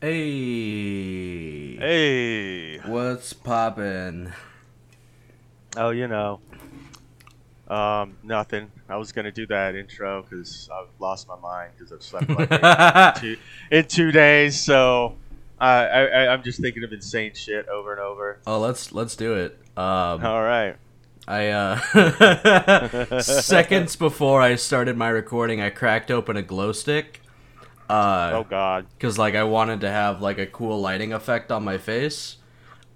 Hey. Hey. What's poppin'? Oh, you know. Um, nothing. I was gonna do that intro because I've lost my mind because I've slept like eight two, in two days. So I, I, I'm just thinking of insane shit over and over. oh, let's let's do it. Um, All right. I uh, seconds before I started my recording, I cracked open a glow stick. Uh, Oh God. because like I wanted to have like a cool lighting effect on my face.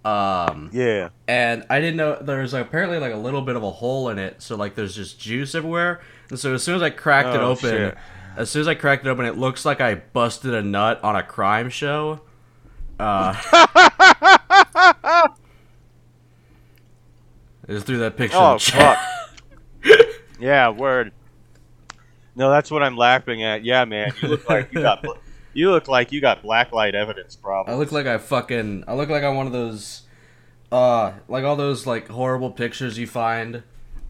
Um, Yeah. and I didn't know there's like, apparently like a little bit of a hole in it, so like there's just juice everywhere. And so as soon as I cracked it Oh, open, shit. as soon as I cracked it open, it looks like I busted a nut on a crime show. Uh, I just threw that picture. Oh fuck. yeah. Word. No, that's what I'm laughing at. Yeah, man. You look like you got. You look like you got blacklight evidence problem. I look like I fucking. I look like I'm one of those. Uh, like all those like horrible pictures you find.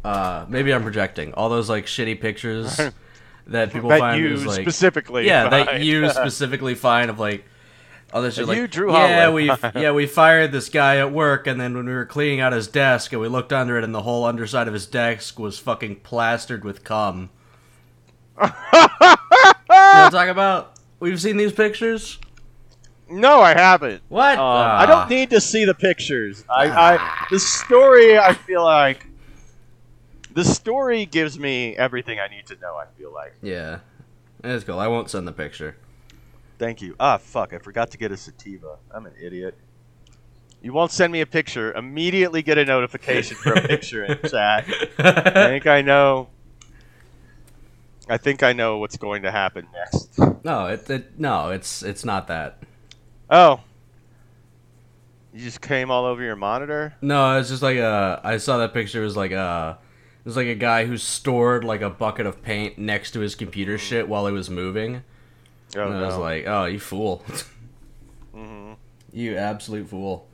Uh, maybe I'm projecting all those like shitty pictures that people that find you is like specifically. yeah that you specifically find of like other shit You, Drew yeah we yeah we fired this guy at work and then when we were cleaning out his desk and we looked under it and the whole underside of his desk was fucking plastered with cum. You know what I'm about? We've seen these pictures. No, I haven't. What? Ah. I don't need to see the pictures. I, I the story. I feel like the story gives me everything I need to know. I feel like. Yeah, it's cool. I won't send the picture. Thank you. Ah, fuck! I forgot to get a sativa. I'm an idiot. You won't send me a picture. Immediately get a notification for a picture in chat. I think I know. I think I know what's going to happen next. no, it, it no, it's it's not that. Oh. You just came all over your monitor? No, it's just like a. I saw that picture. It was like a. It was like a guy who stored like a bucket of paint next to his computer shit while he was moving. Oh, and I was like, "Oh, you fool! Mhm. you absolute fool!"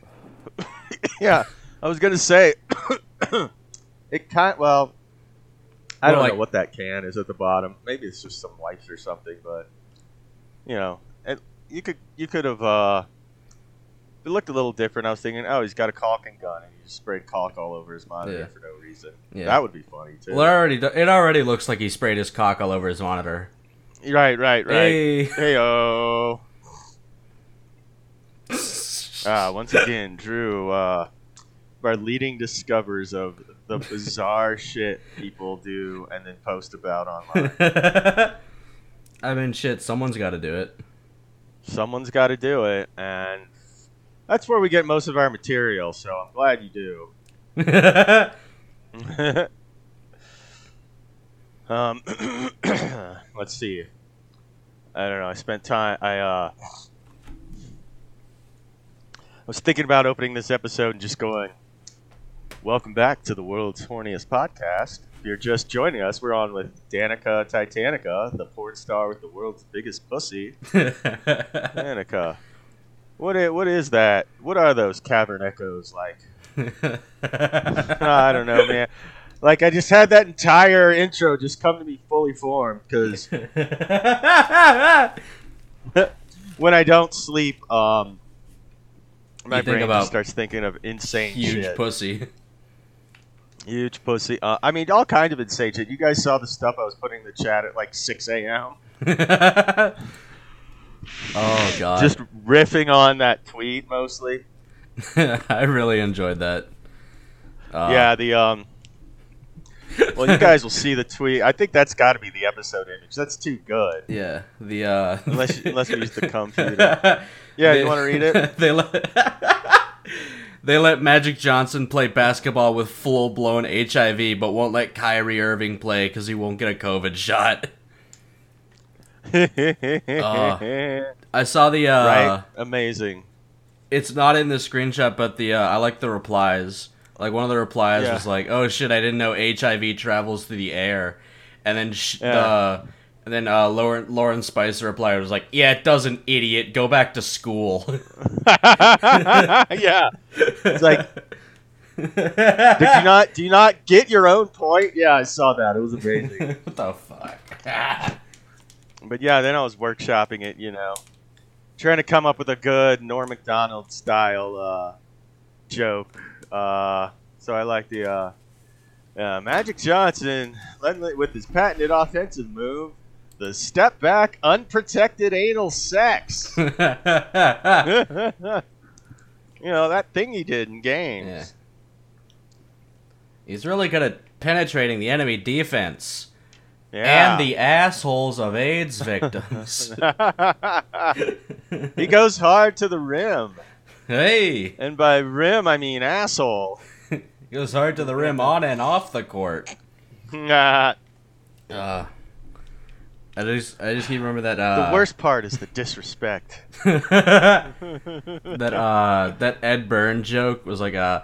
yeah, I was gonna say it kind. Well, I don't like- know what that can is at the bottom. Maybe it's just some wipes or something. But you know, it, you could you could have. uh It looked a little different. I was thinking, oh, he's got a caulking gun and he just sprayed caulk all over his monitor Yeah. for no reason. Yeah. That would be funny too. Well, it already it already looks like he sprayed his caulk all over his monitor. right, right, right. Hey. Hey, oh. Ah, once again, Drew, uh, our leading discoverers of the bizarre shit people do and then post about online. I mean, shit. Someone's got to do it. Someone's got to do it, and that's where we get most of our material. So I'm glad you do. um, let's see. I don't know. I spent time. I uh, I was thinking about opening this episode and just going, "Welcome back to the world's horniest podcast." If you're just joining us, we're on with Danica Titanica, the porn star with the world's biggest pussy. Danica, what is, what is that? What are those cavern echoes like? I don't know, man. Like I just had that entire intro just come to me fully formed because when I don't sleep, um, my brain about starts thinking of insane Huge shit. pussy. Huge pussy. Uh, I mean, all kind of insane shit. You guys saw the stuff I was putting in the chat at like 6 a.m. oh god. Just riffing on that tweet mostly. I really enjoyed that. Uh, yeah, the um. Well, you guys will see the tweet. I think that's got to be the episode image. That's too good. Yeah. The uh Unless you- unless we use the computer. Yeah, you wanna read it? They let They let Magic Johnson play basketball with full blown HIV, but won't let Kyrie Irving play because he won't get a COVID shot. I saw the uh, right? Amazing. it's not in the screenshot, but the uh, I like the replies. Like one of the replies Yeah. was like, "Oh shit, I didn't know HIV travels through the air," and then sh- Yeah. And then uh, Lauren Lauren Spicer replied was like, "Yeah, it doesn't, idiot. Go back to school." yeah. It's like, did you not? Do you not get your own point? Yeah, I saw that. It was amazing. what the fuck? but yeah, then I was workshopping it. You know, trying to come up with a good Norm Macdonald style uh, joke. Uh, so I like the uh, uh, Magic Johnson with his patented offensive move, the step back unprotected anal sex. you know that thing he did in games. Yeah. He's really good at penetrating the enemy defense Yeah. and the assholes of AIDS victims. he goes hard to the rim, hey, and by rim I mean asshole. He goes hard to the rim on and off the court. the Uh, I just, I just keep remember that. Uh, the worst part is the disrespect. that uh, that Ed Byrne joke was like uh,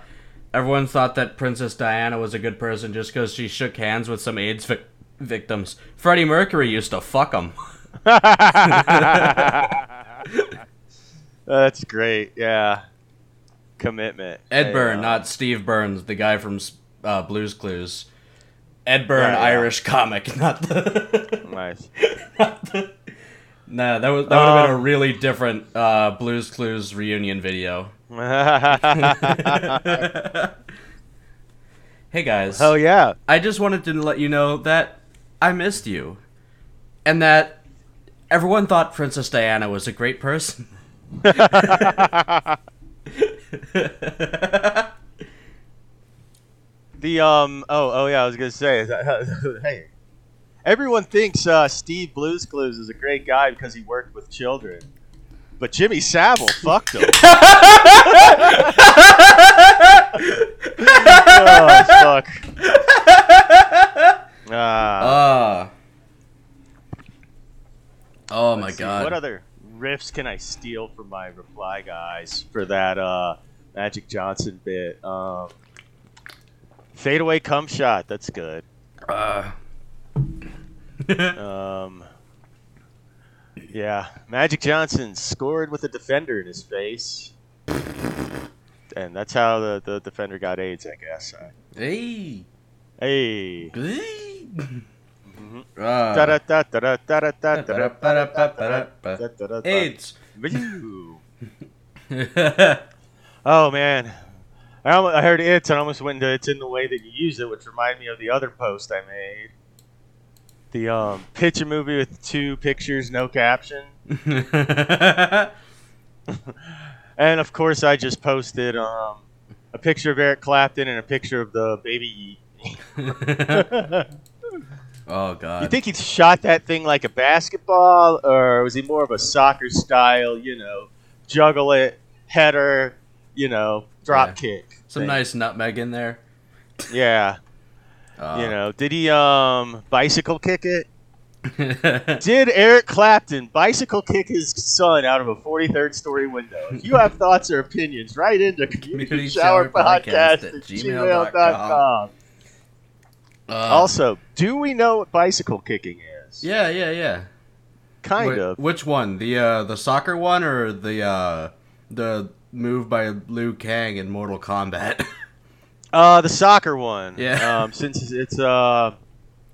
everyone thought that Princess Diana was a good person just because she shook hands with some AIDS vic- victims. Freddie Mercury used to fuck them. That's great. Yeah. Commitment. Ed Hey, Byrne, uh, not Steve Burns, the guy from uh, Blues Clues. Ed Byrne, Yeah, yeah. Irish comic, not the. Nice. not the nah, that was that would have been a Um, really different uh, Blues Clues reunion video. hey guys, Hell yeah. I just wanted to let you know that I missed you, and that everyone thought Princess Diana was a great person. The um oh oh yeah I was gonna say hey everyone thinks uh, Steve Blues Clues is a great guy because he worked with children, but Jimmy Savile fucked him. oh fuck. Ah. Ah. oh my see, god. What other riffs can I steal from my reply guys for that uh, Magic Johnson bit? Um, Fadeaway cum shot. That's good. Uh. um. Yeah, Magic Johnson scored with a defender in his face, and that's how the, the defender got AIDS, I guess. Hey. Hey. Mm-hmm. AIDS. oh man, I, almo- I heard it's and I almost went into it's in the way that you use it, which reminded me of the other post I made. The um, picture movie with two pictures, no caption, and of course I just posted um, a picture of Eric Clapton and a picture of the baby. Oh god. you think he shot that thing like a basketball, or was he more of a soccer style? You know, juggle it, header, you know, drop Yeah. kick. Some thing? nice nutmeg in there? Yeah. Uh, you know, did he um bicycle kick it? Did Eric Clapton bicycle kick his son out of a 43rd story window? If you have thoughts or opinions, write into community Community shower podcast Podcast at at gmail.com. gmail.com. Uh, Also, do we know what bicycle kicking is? yeah, yeah, yeah. Kind Wait, of. Which one? The uh, the soccer one or the uh, the move by Liu Kang in Mortal Kombat? Uh, the soccer one. Yeah. Um, since it's uh,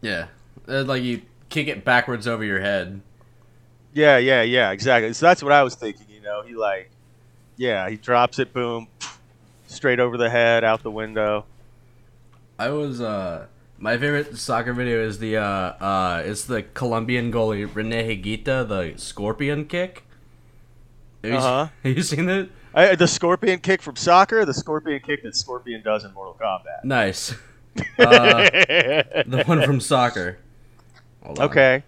yeah, Uh, like you kick it backwards over your head. yeah, yeah, yeah, exactly. So that's what I was thinking. You know, he like, yeah, he drops it, boom, straight over the head, out the window. I was uh my favorite soccer video is the uh uh it's the Colombian goalie Rene Higuita the scorpion kick. Have you, Uh-huh. have you seen it? I, the scorpion kick from soccer, the scorpion kick that Scorpion does in Mortal Kombat. Nice. Uh, the one from soccer. Hold okay,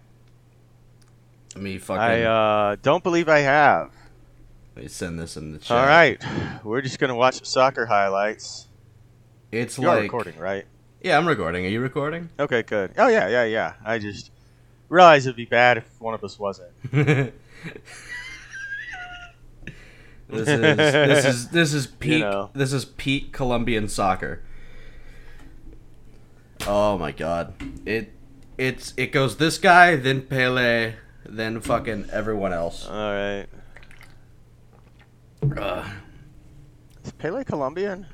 Let me fucking I uh, don't believe I have. let me send this in the chat. All right, we're just gonna watch some soccer highlights. It's You're like recording, right? Yeah, I'm recording. Are you recording? Okay, good. Oh yeah, yeah, yeah. I just realized it'd be bad if one of us wasn't. this is this is this is peak know. this is peak Colombian soccer. Oh my god. It it's it goes this guy, then Pele, then fucking everyone else. All right. Is Pele Colombian?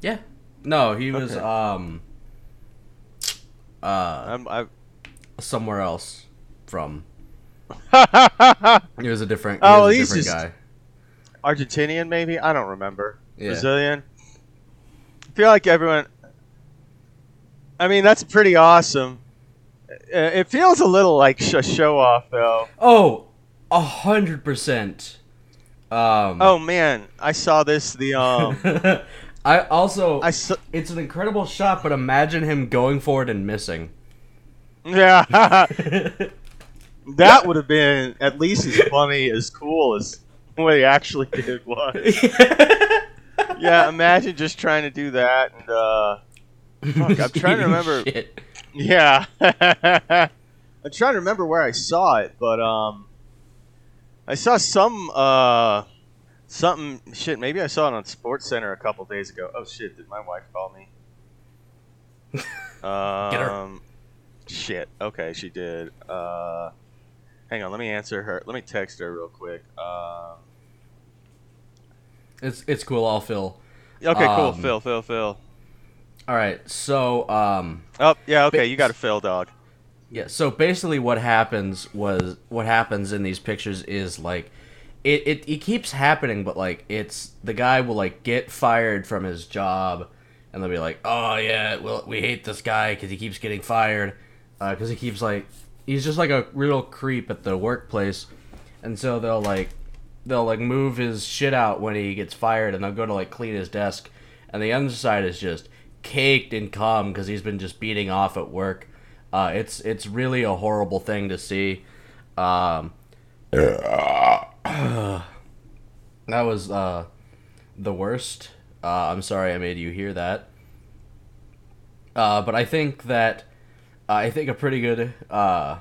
yeah. No, he was Okay. um uh I'm, I somewhere else from. He was a different. He Oh, was a he's different just- guy. Argentinian, maybe. I don't remember. Yeah. Brazilian. I feel like everyone. I mean, that's pretty awesome. Uh, It feels a little like a show off, though. Oh, a hundred percent. Um. Oh man, I saw this. The um, I also. I saw, it's an incredible shot, but imagine him going for it and missing. yeah, that would have been at least as funny as cool as what he actually did was. Yeah, imagine just trying to do that and uh, Fuck, I'm trying to remember- Shit. Yeah. I'm trying to remember where I saw it, but um I saw some uh something shit, maybe I saw it on SportsCenter a couple days ago. Oh shit, did my wife call me? Um her. shit. Okay, she did. Uh hang on, let me answer her. Let me text her real quick. Um It's it's cool. I'll fill. Okay, cool. Um, Phil, Phil, Phil. All right. So um. Oh, yeah, okay, you got a Phil dog. Yeah, so basically what happens was what happens in these pictures is like it, it, it keeps happening but like it's the guy will like get fired from his job and they'll be like, "Oh yeah, well we hate this guy cuz he keeps getting fired uh, cuz he keeps like he's just like a real creep at the workplace." And so they'll like they'll like move his shit out when he gets fired and they'll go to like clean his desk and the underside is just caked in cum cuz he's been just beating off at work. Uh, it's it's really a horrible thing to see. Um, that was uh, the worst. Uh, I'm sorry I made you hear that. Uh, but I think that I think a pretty good uh,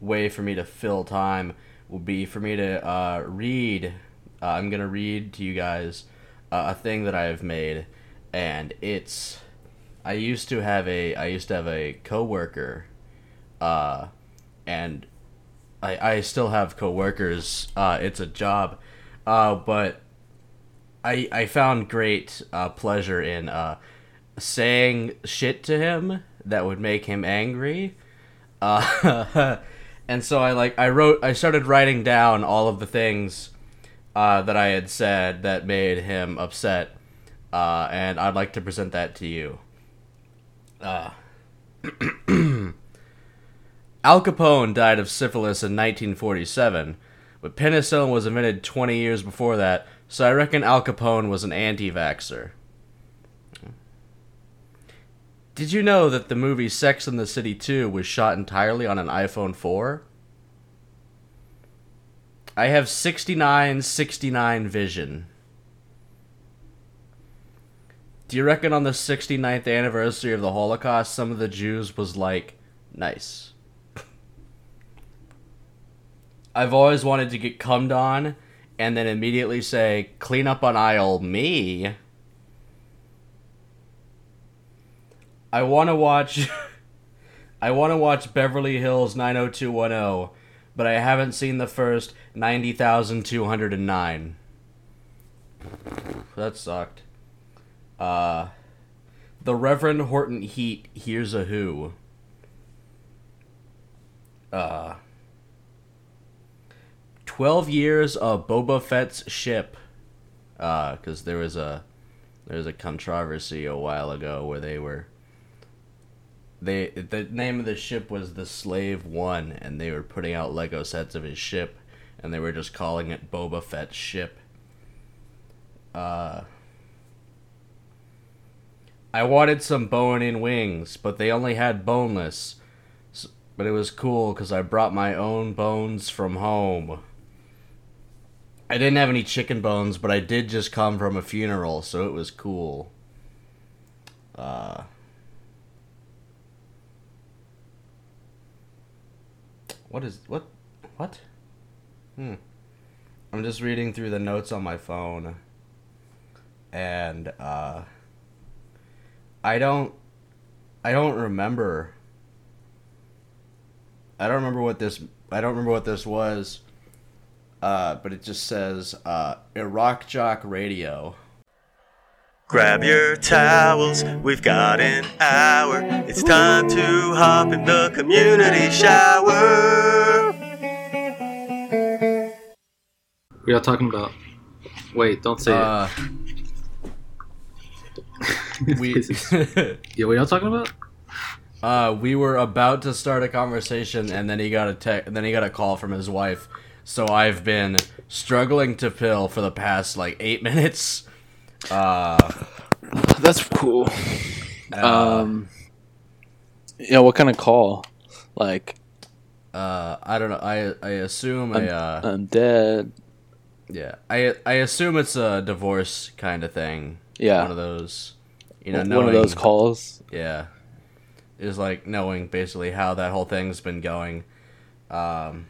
way for me to fill time would be for me to uh, read. Uh, I'm gonna read to you guys uh, a thing that I've made, and it's. I used to have a I used to have a coworker, uh, and I I still have coworkers. Uh, it's a job, uh, but I I found great uh, pleasure in uh, saying shit to him that would make him angry. Uh, and so I like I wrote I started writing down all of the things uh, that I had said that made him upset, uh, and I'd like to present that to you. Uh, Al Capone died of syphilis in 1947, but penicillin was invented 20 years before that, so I reckon Al Capone was an anti vaxxer. Did you know that the movie Sex and the City 2 was shot entirely on an iPhone 4? I have 6969 vision. Do you reckon on the 69th anniversary of the Holocaust, some of the Jews was like, nice? I've always wanted to get cummed on and then immediately say, clean up on aisle me. I want to watch. I want to watch Beverly Hills 90210, but I haven't seen the first 90,209. That sucked. Uh, the Reverend Horton Heat here's a who. Uh, 12 years of Boba Fett's ship. Uh, cuz there was a there was a controversy a while ago where they were they the name of the ship was the Slave One and they were putting out Lego sets of his ship and they were just calling it Boba Fett's ship. Uh I wanted some bone in wings, but they only had boneless. But it was cool because I brought my own bones from home. I didn't have any chicken bones, but I did just come from a funeral, so it was cool. Uh, what is what? What? Hmm. I'm just reading through the notes on my phone, and uh, I don't, I don't remember. I don't remember what this. I don't remember what this was. Uh, but it just says uh, Iraq Jock Radio. Grab your towels, we've got an hour. It's time to hop in the community shower. We y'all talking about? Wait, don't say Uh, it. we yeah, what y'all talking about? uh, we were about to start a conversation, and then he got a te- then he got a call from his wife. So I've been struggling to pill for the past like eight minutes. Uh, That's cool. uh, Um, yeah, what kind of call? Like, uh, I don't know. I I assume a uh, I'm dead. yeah. I I assume it's a divorce kind of thing. Yeah. one of those. You know, one knowing, of those calls. Yeah, is like knowing basically how that whole thing's been going. Um,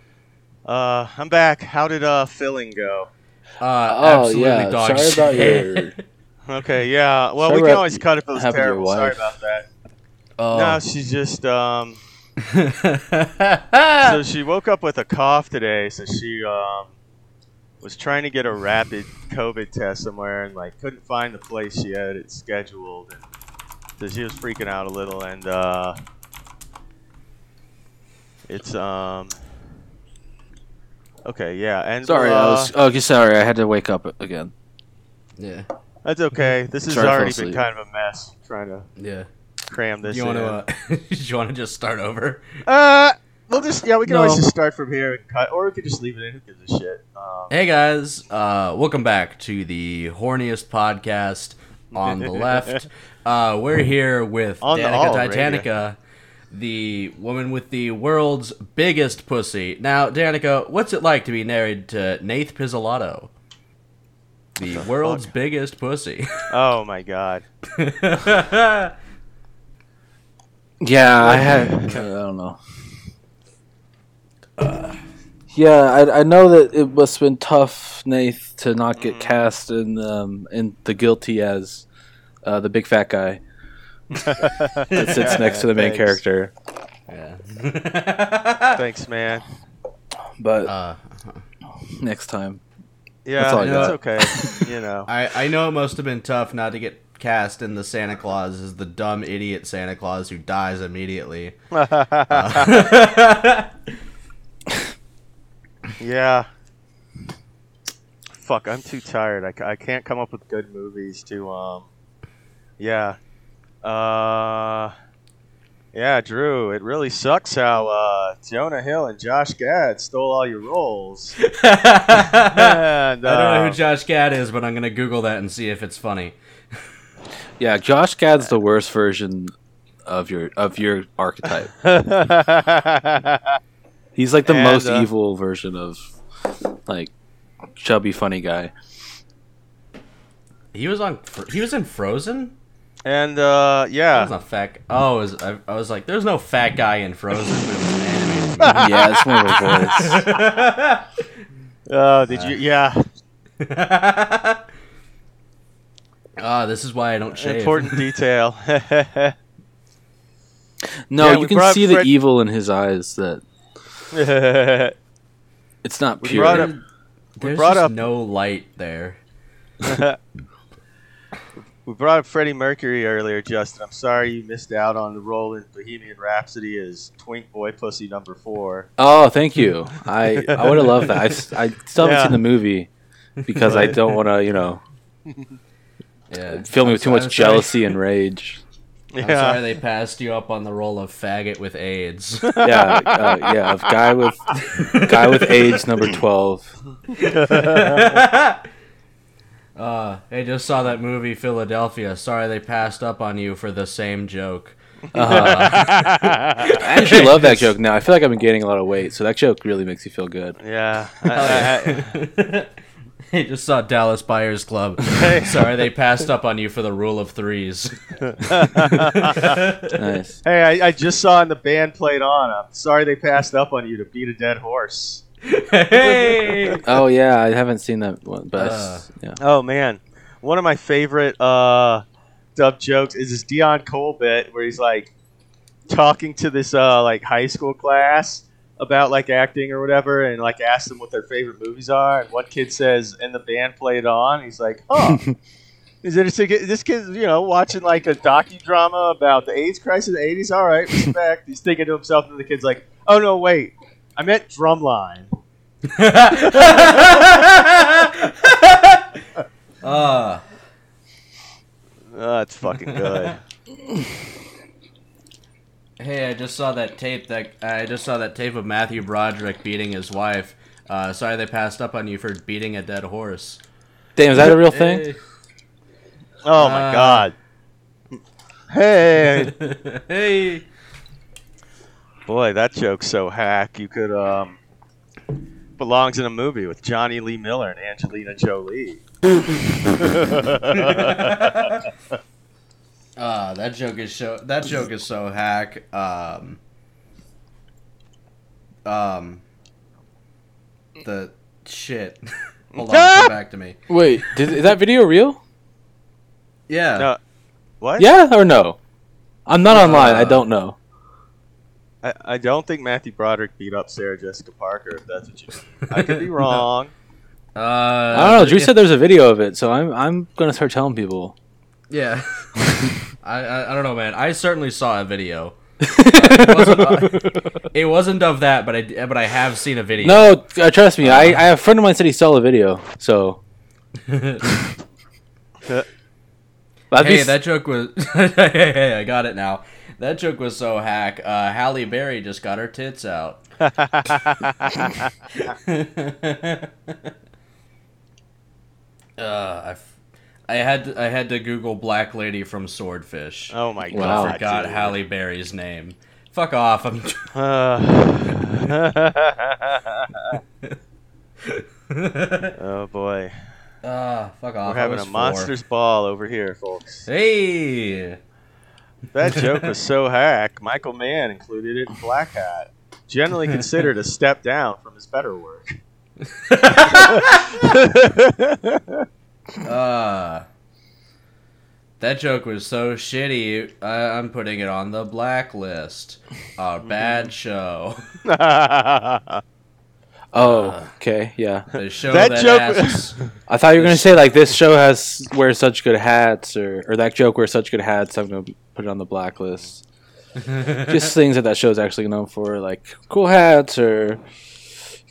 Uh, I'm back. How did uh filling go? Uh, Oh, absolutely yeah, dog sorry about shit. Okay, yeah. Well, Sorry we can about always cut if it was having your terrible. Sorry wife. about that. oh. No, she just um. So she woke up with a cough today. So she um was trying to get a rapid COVID test somewhere and like couldn't find the place she had it scheduled. And so she was freaking out a little and uh. It's um. Okay, yeah, and Sorry, uh, I was. Okay, sorry, I had to wake up again. yeah, That's okay. This has Sorry, I fell already been kind of a mess trying to yeah. cram this Do you in. want to? Uh, you want to just start over? Uh, we'll just yeah, we can No. always just start from here and cut, or we could just leave it in. Who gives a shit? Um, Hey guys, uh, welcome back to the horniest podcast on the left. Uh, we're here with On the Danica all Titanica, the woman with the world's biggest pussy. Now, Danica, what's it like to be married to Nath Pizzolatto? The world's fuck? biggest pussy. oh my god. Yeah, I had. I don't know. yeah, I, I know that it must have been tough, Nath, to not get cast in um, in the guilty as uh, the big fat guy that sits next to the main Thanks. character. yeah. Thanks, man. But uh, next time, Yeah, That's all I that's okay. you know. I, I know it must have been tough not to get cast in the Santa Claus as the dumb idiot Santa Claus who dies immediately. Uh, yeah. Fuck, I'm too tired. I, I can't come up with good movies to um. Yeah. Uh. Yeah, Drew. It really sucks how uh, Jonah Hill and Josh Gad stole all your roles. and, I don't know uh, who Josh Gad is, but I'm gonna Google that and see if it's funny. yeah, Josh Gad's the worst version of your of your archetype. He's like the And, most uh, evil version of like chubby funny guy. He was on. He was in Frozen. And uh, That yeah, was not fat. Oh, was, I, I was like, there's no fat guy in Frozen, but it was an animated yeah, it's more of a voice. Oh, did you? Yeah, Ah, this is why I don't shave. important detail. No, Yeah, you can see Fred- the evil in his eyes. That it's not pure. We pure. brought up- There's brought just up- no light there. We brought up Freddie Mercury earlier, Justin. I'm sorry you missed out on the role in Bohemian Rhapsody as Twink Boy Pussy Number Four. Oh, thank you. I I would have loved that. I still haven't Yeah. seen the movie because I don't want to, you know, Yeah, fill me I'm with too much jealousy and rage. I'm sorry they passed you up on the role of faggot with AIDS. Yeah, uh, yeah. Of guy with guy with AIDS number twelve. Uh, I just saw that movie Philadelphia. Sorry they passed up on you for the same joke. Uh, I actually love that joke now. I feel like I've been gaining a lot of weight, so that joke really makes me feel good. yeah. I- I- I just saw Dallas Buyers Club. Sorry they passed up on you for the rule of threes. Nice. hey, I, I just saw in the band played on. I'm sorry they passed up on you to beat a dead horse. Hey! Oh yeah, I haven't seen that one, but I s- yeah. Oh man, one of my favorite uh, dub jokes is this Deon Cole bit where he's like talking to this uh, like high school class about like acting or whatever, and like asks them what their favorite movies are, and one kid says, "And the band played on." He's like, "Huh." Is it this kid's you know watching like a docudrama about the AIDS crisis in the eighties? All right, respect. He's thinking to himself, and the kid's like, "Oh no, wait, I meant Drumline." uh, Oh, that's fucking good. hey, I just saw that tape. That I just saw that tape of Matthew Broderick beating his wife. Uh, sorry they passed up on you for beating a dead horse. Damn, is that a real thing? Hey. Oh my Uh, god. Hey, hey. Boy, that joke's so hack. You could um belongs in a movie with Jonny Lee Miller and Angelina Jolie. Uh, that joke is so that joke is so hack. Um, um, the shit. Hold on, come back to me. Wait, did, is that video real? Yeah. No, what? Yeah or no? I'm not online. I Uh, don't know. I, I don't think Matthew Broderick beat up Sarah Jessica Parker. If that's what you. I could be wrong. Uh, I don't know. Drew said there's a video of it, so I'm I'm gonna start telling people. Yeah. I, I I don't know, man. I certainly saw a video. it, wasn't, uh, it wasn't of that, but I but I have seen a video. No, uh, trust me. I, I have a friend of mine said he saw a video. So I'd be hey, that joke was. hey, hey, hey, I got it now. That joke was so hack. Uh, Halle Berry just got her tits out. uh, I, f- I had to, I had to Google black lady from Swordfish. Oh my god! I forgot dude. Halle Berry's name. Fuck off. I'm. Uh, oh boy, Ah, fuck off. we're having a four. monsters ball over here, folks. Hey. That joke was so hack. Michael Mann included it in Blackhat, generally considered a step down from his better work. Uh, that joke was so shitty. I, I'm putting it on the blacklist. A bad show. oh, okay, yeah. The show That that, joke- asks. I thought you were gonna say like this show has wears such good hats, or or that joke wears such good hats. I'm gonna put it on the blacklist. Just things that that show's actually known for, like cool hats or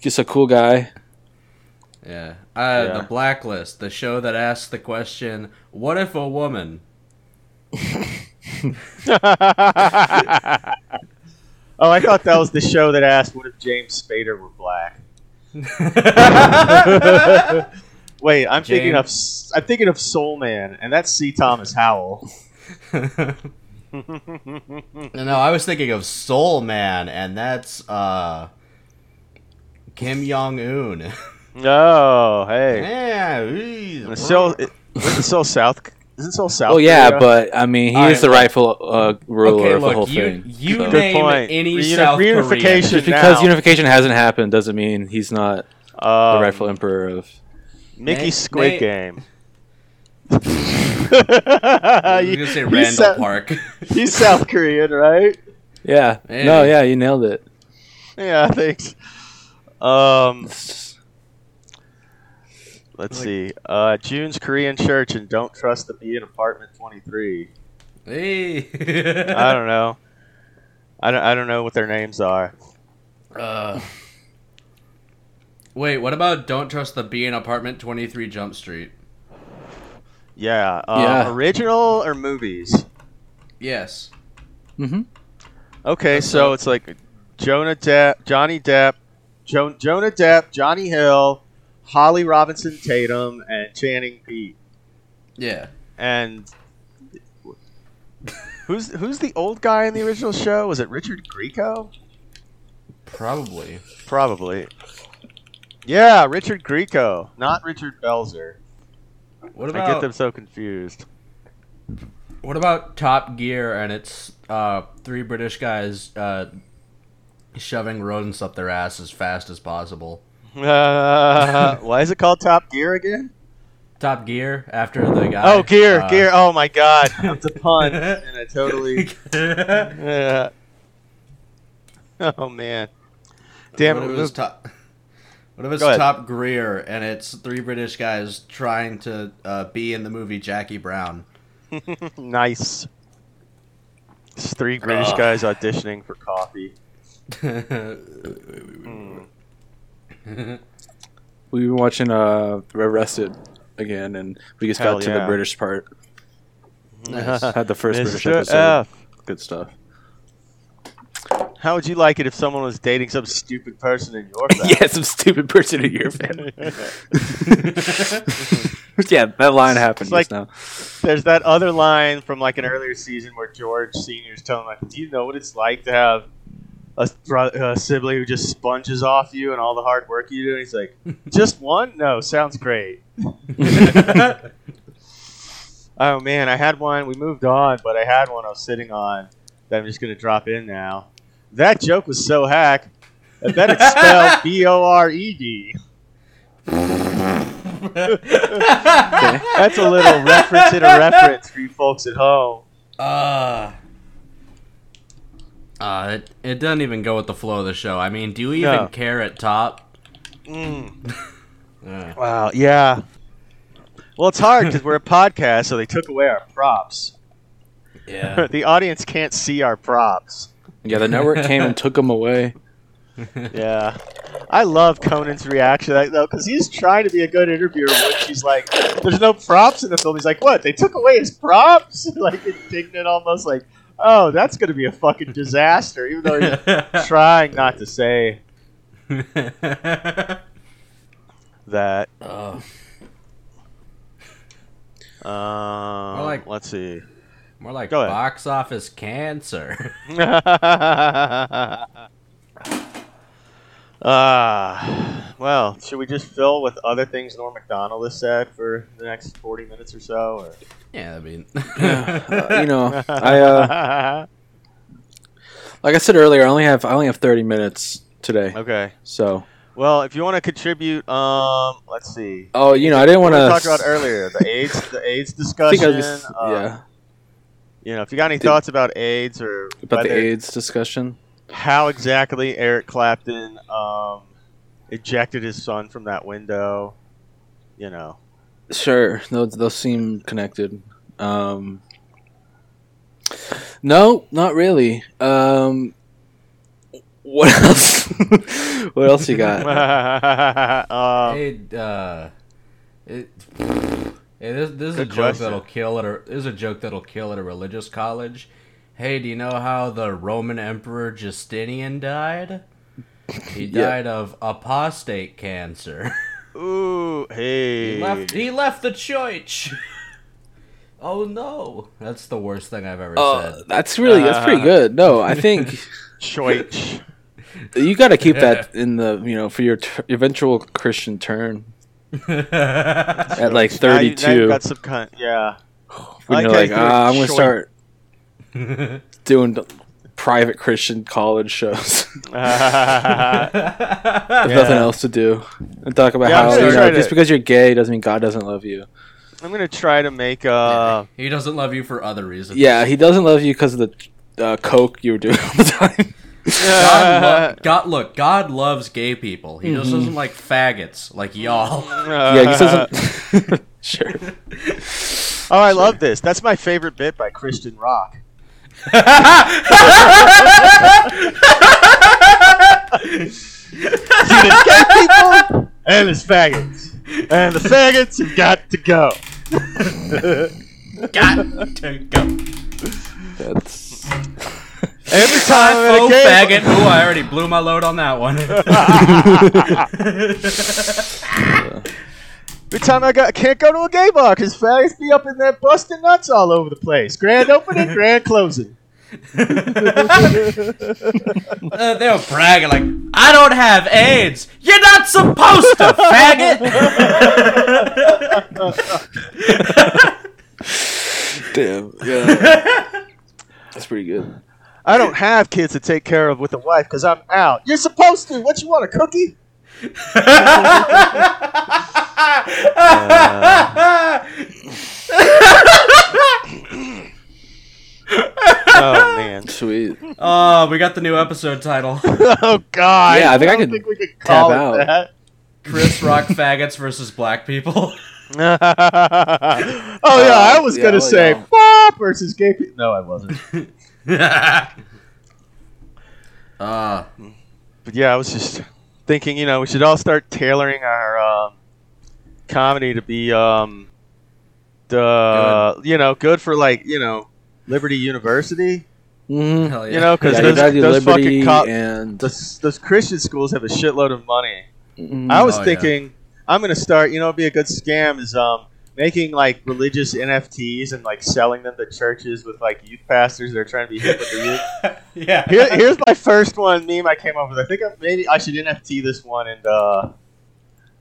just a cool guy. yeah. Uh, Yeah. The blacklist. The show that asks the question, "What if a woman?" oh, I thought that was the show that asked, "What if James Spader were black?" Wait, I'm thinking of James- I'm thinking of Soul Man, and that's C. Thomas Howell. no, I was thinking of Soul Man, and that's uh, Kim Jong Un. oh, hey, yeah. he's- And Seoul, it, isn't South? Isn't Seoul South? Oh yeah, Korea? but I mean, he All is right, the rightful uh, ruler Okay, of the whole you thing. you so. Good name point. any Reuni- South Korean. reunification. just because now. unification hasn't happened doesn't mean he's not the Um, rightful emperor of. Mickey Name- Squid name- Game. I was gonna say He's Randall Sou- Park. He's South Korean, right? Yeah, Hey. no, yeah, you nailed it. Yeah, thanks. Um, let's see. Uh, June's Korean Church and Don't Trust the Bee in Apartment 23. hey. I don't know. I don't, I don't know what their names are. Uh, wait, what about Don't Trust the Bee in Apartment 23 Jump Street? Yeah. Uh, Yeah. Original or movies? Yes. Mm-hmm. Okay, That's so a- it's like Jonah Depp, Johnny Depp, jo- Jonah Depp, Johnny Hill, Holly Robinson Tatum, and Channing Pete. Yeah. And who's who's the old guy in the original show? Was it Richard Grieco? Probably. Probably. Yeah, Richard Grieco, not Richard Belzer. What I get them so confused. what about Top Gear and it's uh, three British guys uh, shoving rodents up their ass as fast as possible? Uh, why is it called Top Gear again? Top Gear after the guy. Oh, Gear, uh, Gear. Oh my God, it's a pun, and I totally. Yeah. Oh man. Damn what it. if it's top? What if it's Top Greer and it's three British guys trying to uh, be in the movie Jackie Brown? nice. It's three British Ugh. guys auditioning for coffee. Hmm. We were watching uh Arrested again, and we just Hell got to yeah. the British part. Nice. Had the first British Mr. episode. F. Good stuff. How would you like it if someone was dating some stupid person in your family? yeah, some stupid person in your family. yeah, that line happened like- just now. There's that other line from like an earlier season where George Senior's telling like, "Do you know what it's like to have a, bro- a sibling who just sponges off you and all the hard work you do?" And he's like, "Just one? No, sounds great." Oh man, I had one. We moved on, but I had one I was sitting on that I'm just gonna drop in now. That joke was so hack. I bet it's spelled B O R E D. That's a little reference in a reference for you folks at home. Uh, uh, it, it doesn't even go with the flow of the show. I mean, do you even No. care at top? Mm. Uh, Wow. Yeah. Well, it's hard because we're a podcast, so they took away our props. yeah. the audience can't see our props. Yeah, the network came and took them away. Yeah. I love Conan's reaction though, because he's trying to be a good interviewer when she's like, there's no props in the film. He's like, what? They took away his props? like, indignant almost, like, oh, that's going to be a fucking disaster, even though he's trying not to say that. Oh, Um, like- let's see. more like box office cancer. Ah, well, should we just fill with other things Norm Macdonald has said for the next forty minutes or so? Or? yeah, I mean, Uh, you know, I uh, like I said earlier, I only have I only have thirty minutes today, okay. so Well, if you want to contribute, um, let's see. oh, you know, I didn't want to talk about earlier the AIDS, the AIDS discussion. think I just uh, yeah You know, if you got any Did- thoughts about AIDS or about the AIDS discussion. How exactly Eric Clapton um, ejected his son from that window, you know. Sure, those those seem connected. Um, no, not really. Um, what else? what else you got? um, hey, uh, it, hey, this, this is a joke question. that'll kill at a this is a joke that'll kill at a religious college. Hey, do you know how the Roman Emperor Justinian died? He Yeah. died of apostate cancer. Ooh, hey. He left. He left the church. oh no! That's the worst thing I've ever Uh, said. that's really that's pretty good. No, I think Choich. you got to keep that in the you know for your t- eventual Christian turn at like Now you- now you got some kind. Yeah. When you're like like, how ah, I'm gonna start doing private Christian college shows. yeah. There's nothing else to do. And talk about Yeah, how you try know, to- just because you're gay doesn't mean God doesn't love you. I'm gonna try to make uh. he doesn't love you for other reasons. Yeah, he doesn't love you because of the uh, coke you were doing all the time. God, lo- God, look, God loves gay people. He Mm-hmm. just doesn't like faggots like y'all. yeah, he doesn't. sure. Oh, I love this. That's my favorite bit by Christian Rock. See, there's gay people and there's faggots, and the faggots have got to go. Got to go. That's Every time I'm Oh, in a faggot. Ooh, I already blew my load on that one. Every time I got, can't go to a gay bar because faggots be up in there busting nuts all over the place. Grand opening, grand closing. Uh, they were bragging like, I don't have AIDS. You're not supposed to, faggot. damn. Yeah, that's pretty good. I don't have kids to take care of with a wife because I'm out. You're supposed to. What you want, a cookie? Oh man. Sweet. oh, we got the new episode title: Oh god. Yeah, I think I don't could think we could call tab out. that. Chris Rock faggots versus black people. oh yeah, I was yeah, gonna well, say yeah. Bob versus gay people. No, I wasn't. uh, But yeah, I was just thinking, you know, we should all start tailoring our um, comedy to be, um, the you know, good for like you know, Liberty University. Mm-hmm. Hell yeah. You know, because Yeah, those, those fucking co- and those, those Christian schools have a shitload of money. Mhm. I was Oh, yeah. thinking I'm gonna start. You know, it'd be a good scam is um making like religious NFTs and like selling them to churches with like youth pastors that are trying to be hip with the youth. yeah. Here, here's my first one meme I came up with. I think I, maybe I should NFT this one and uh,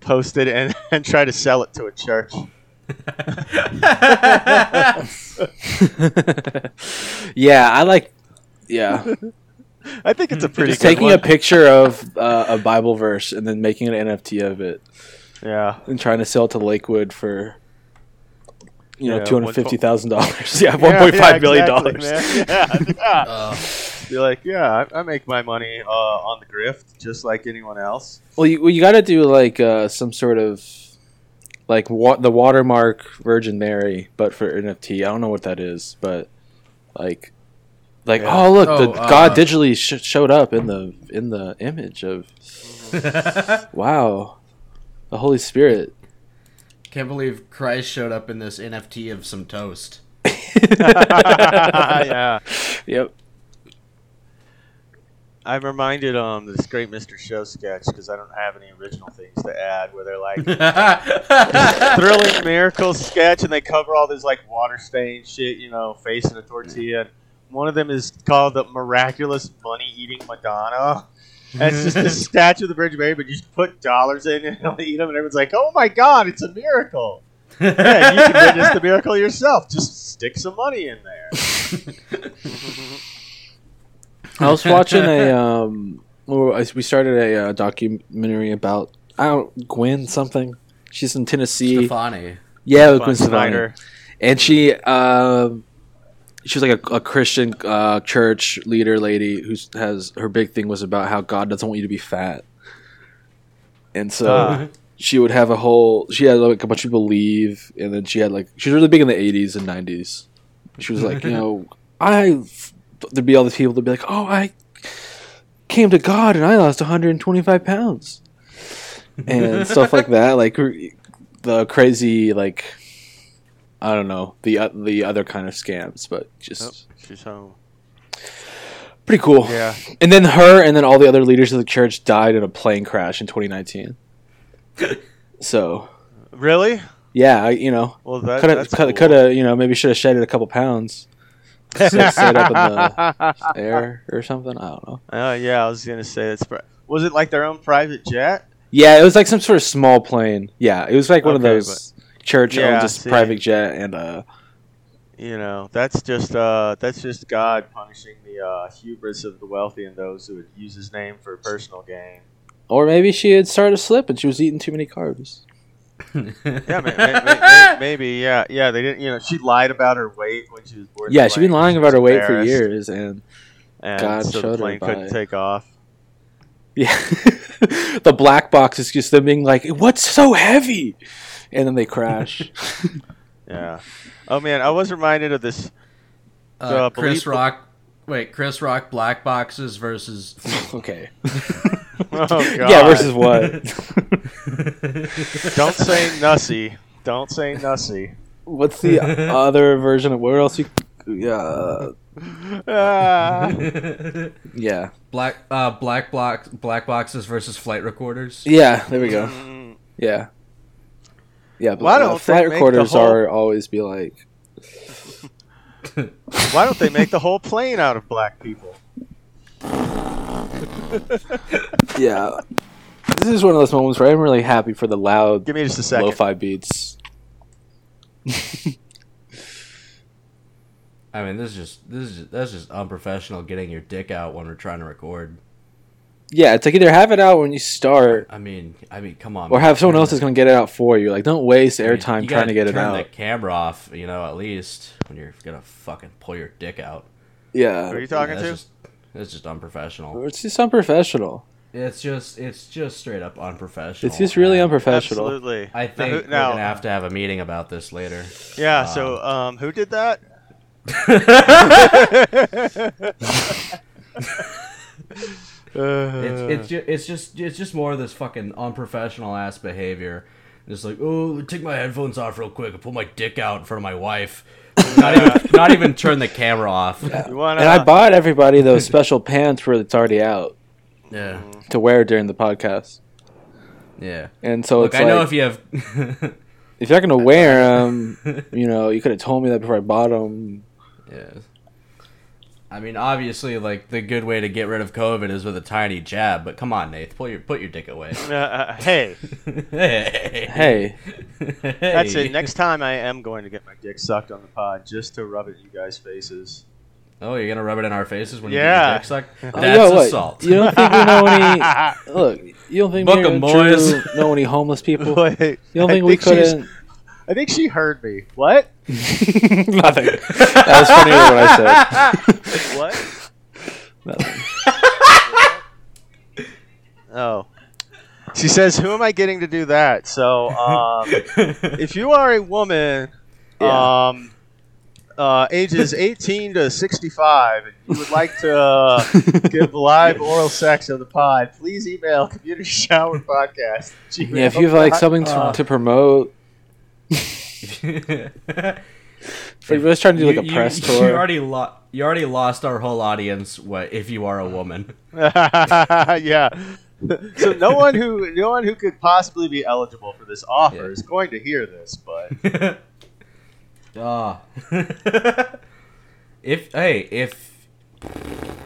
post it and, and try to sell it to a church. yeah, I like. Yeah, I think it's a pretty just good taking one. a picture of uh, a Bible verse and then making an NFT of it yeah. and trying to sell it to Lakewood for. You know, Yeah, two hundred fifty thousand dollars. Yeah, one Yeah, point yeah, five billion exactly, dollars. man. Yeah, yeah. Uh, Be like, yeah, I, I make my money uh, on the grift just like anyone else. Well, you, well, you got to do like uh, some sort of like wa- the watermark Virgin Mary, but for NFT. I don't know what that is, but like, like Yeah. oh look, Oh, the uh, God digitally sh- showed up in the in the image of wow, the Holy Spirit. Can't believe Christ showed up in this NFT of some toast. yeah. Yep. I'm reminded um this great Mr. Show sketch because I don't have any original things to add where they're like thrilling miracle sketch and they cover all this like water stain shit, you know, face in a tortilla. And one of them is called the miraculous money eating Madonna. And it's just a statue of the Virgin Mary, but you just put dollars in and it'll eat them, and everyone's like, "Oh my God, it's a miracle!" yeah, you can witness the miracle yourself. Just stick some money in there. I was watching a um. We started a uh, documentary about I don't Gwen something. She's in Tennessee. Stefani. Yeah, Fun Gwen Stefani. Snyder. and she um she was like a, a christian uh, church leader lady who has her big thing was about how god doesn't want you to be fat and so Ah. she would have a whole she had like a bunch of people leave and then she had like she was really big in the 80s and 90s she was like you know i there'd be all these people that'd be like oh i came to god and i lost 125 pounds and stuff like that like the crazy like I don't know the uh, the other kind of scams, but just Oh, she's home. pretty cool. Yeah. And then her and then all the other leaders of the church died in a plane crash in 2019. so Really? yeah, I, you know, Well, that, could have could cool. have you know maybe should have shedded a couple pounds, sit, sit up in the air or something. I don't know. Oh yeah, I was gonna say it's. Pri- was it like their own private jet? Yeah, it was like some sort of small plane. Yeah, it was like one of Okay, those church Yeah, owned just see. private jet and uh You know, that's just uh, that's just God punishing the uh, hubris of the wealthy and those who would use His name for personal gain. or maybe she had started to slip and she was eating too many carbs. Yeah, may, may, may, may, maybe. Yeah, yeah. They didn't. You know, she lied about her weight when she was born. Yeah, she's been lying about her weight for years and and God so showed the plane couldn't by- take off. Yeah. the black box is just them being like, "What's so heavy?" And then they crash. Yeah. Oh man, I was reminded of this. Uh, So, Chris believe- Rock. Wait, Chris Rock black boxes versus. okay. Oh god. Yeah, versus what? Don't say nussy. Don't say nussy. What's the other version of where else you? Yeah, Ah. yeah, black uh black block black boxes versus flight recorders. yeah. There we go. Mm, Yeah, yeah. But, Why uh, don't they flight recorders whole- are always be like, Why don't they make the whole plane out of black people? yeah. This is one of those moments where I'm really happy for the loud Give me just a second. lo-fi beats. I mean, this is just this is just, that's just unprofessional. Getting your dick out when we're trying to record. Yeah, it's like either have it out when you start, I mean, I mean, come on. or man. have someone else that's going to get it out for you. Like, don't waste I mean, airtime trying gotta get it out. turn out. the camera off, you know, at least when you're gonna fucking pull your dick out. Yeah, Who are you talking that's to? Just, it's just unprofessional. it's just unprofessional. It's just it's just straight up unprofessional. It's just really unprofessional. Absolutely. I Now, think who- we're gonna have to have a meeting about this later. yeah. So, um, who did that? It's it's just, it's just it's just more of this fucking unprofessional ass behavior. Just like, oh, take my headphones off real quick and pull my dick out in front of my wife. Not even not even turn the camera off. Yeah. Wanna, And I bought everybody those special pants where it's already out Yeah. Mm-hmm. to wear during the podcast. Yeah. And so Look, it's I know if you have if you're not gonna wear them, you know, you could have told me that before I bought them. Yeah. I mean, obviously, like the good way to get rid of COVID is with a tiny jab. But come on, Nate, pull your put your dick away. Uh, uh, hey, hey, Hey, that's it. Next time I am going to get my dick sucked on the pod just to rub it in you guys' faces. Oh, you're gonna rub it in our faces when Yeah. you get your dick sucked? Oh, That's yo, assault. You don't think we know any? Look, you don't think Book me 'em, and know any homeless people? Wait, You don't I think we couldn't? I think she heard me. What? Nothing. That was funnier than what I said. What? Nothing. Oh. She says, "Who am I getting to do that?" So, um, if you are a woman, Yeah. um, uh, ages 18 to 65, and you would like to uh, give live oral sex on the pod, please email Community Shower Podcast. Yeah, if you have like something to, Uh. to promote, if you're just trying to do like a You- press you, tour. You already lo- you already lost our whole audience. What if you are a woman? yeah. So no one who no one who could possibly be eligible for this offer Yeah. is going to hear this, but Ah. if hey, if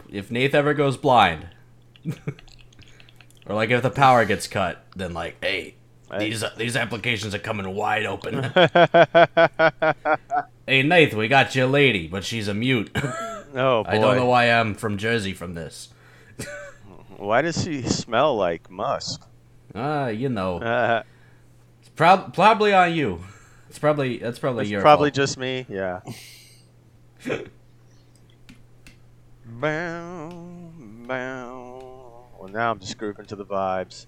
if Nath ever goes blind, or like if the power gets cut, then like, hey, these these applications are coming wide open. hey, Nath, we got your lady, but she's a mute. oh boy. I don't know why I'm from Jersey from this. Why does she smell like musk? Ah, you know, Uh, it's prob- probably on you. It's probably that's probably it's your probably fault. just me. Yeah. bow, bow. Well, now I'm just grooving to the vibes.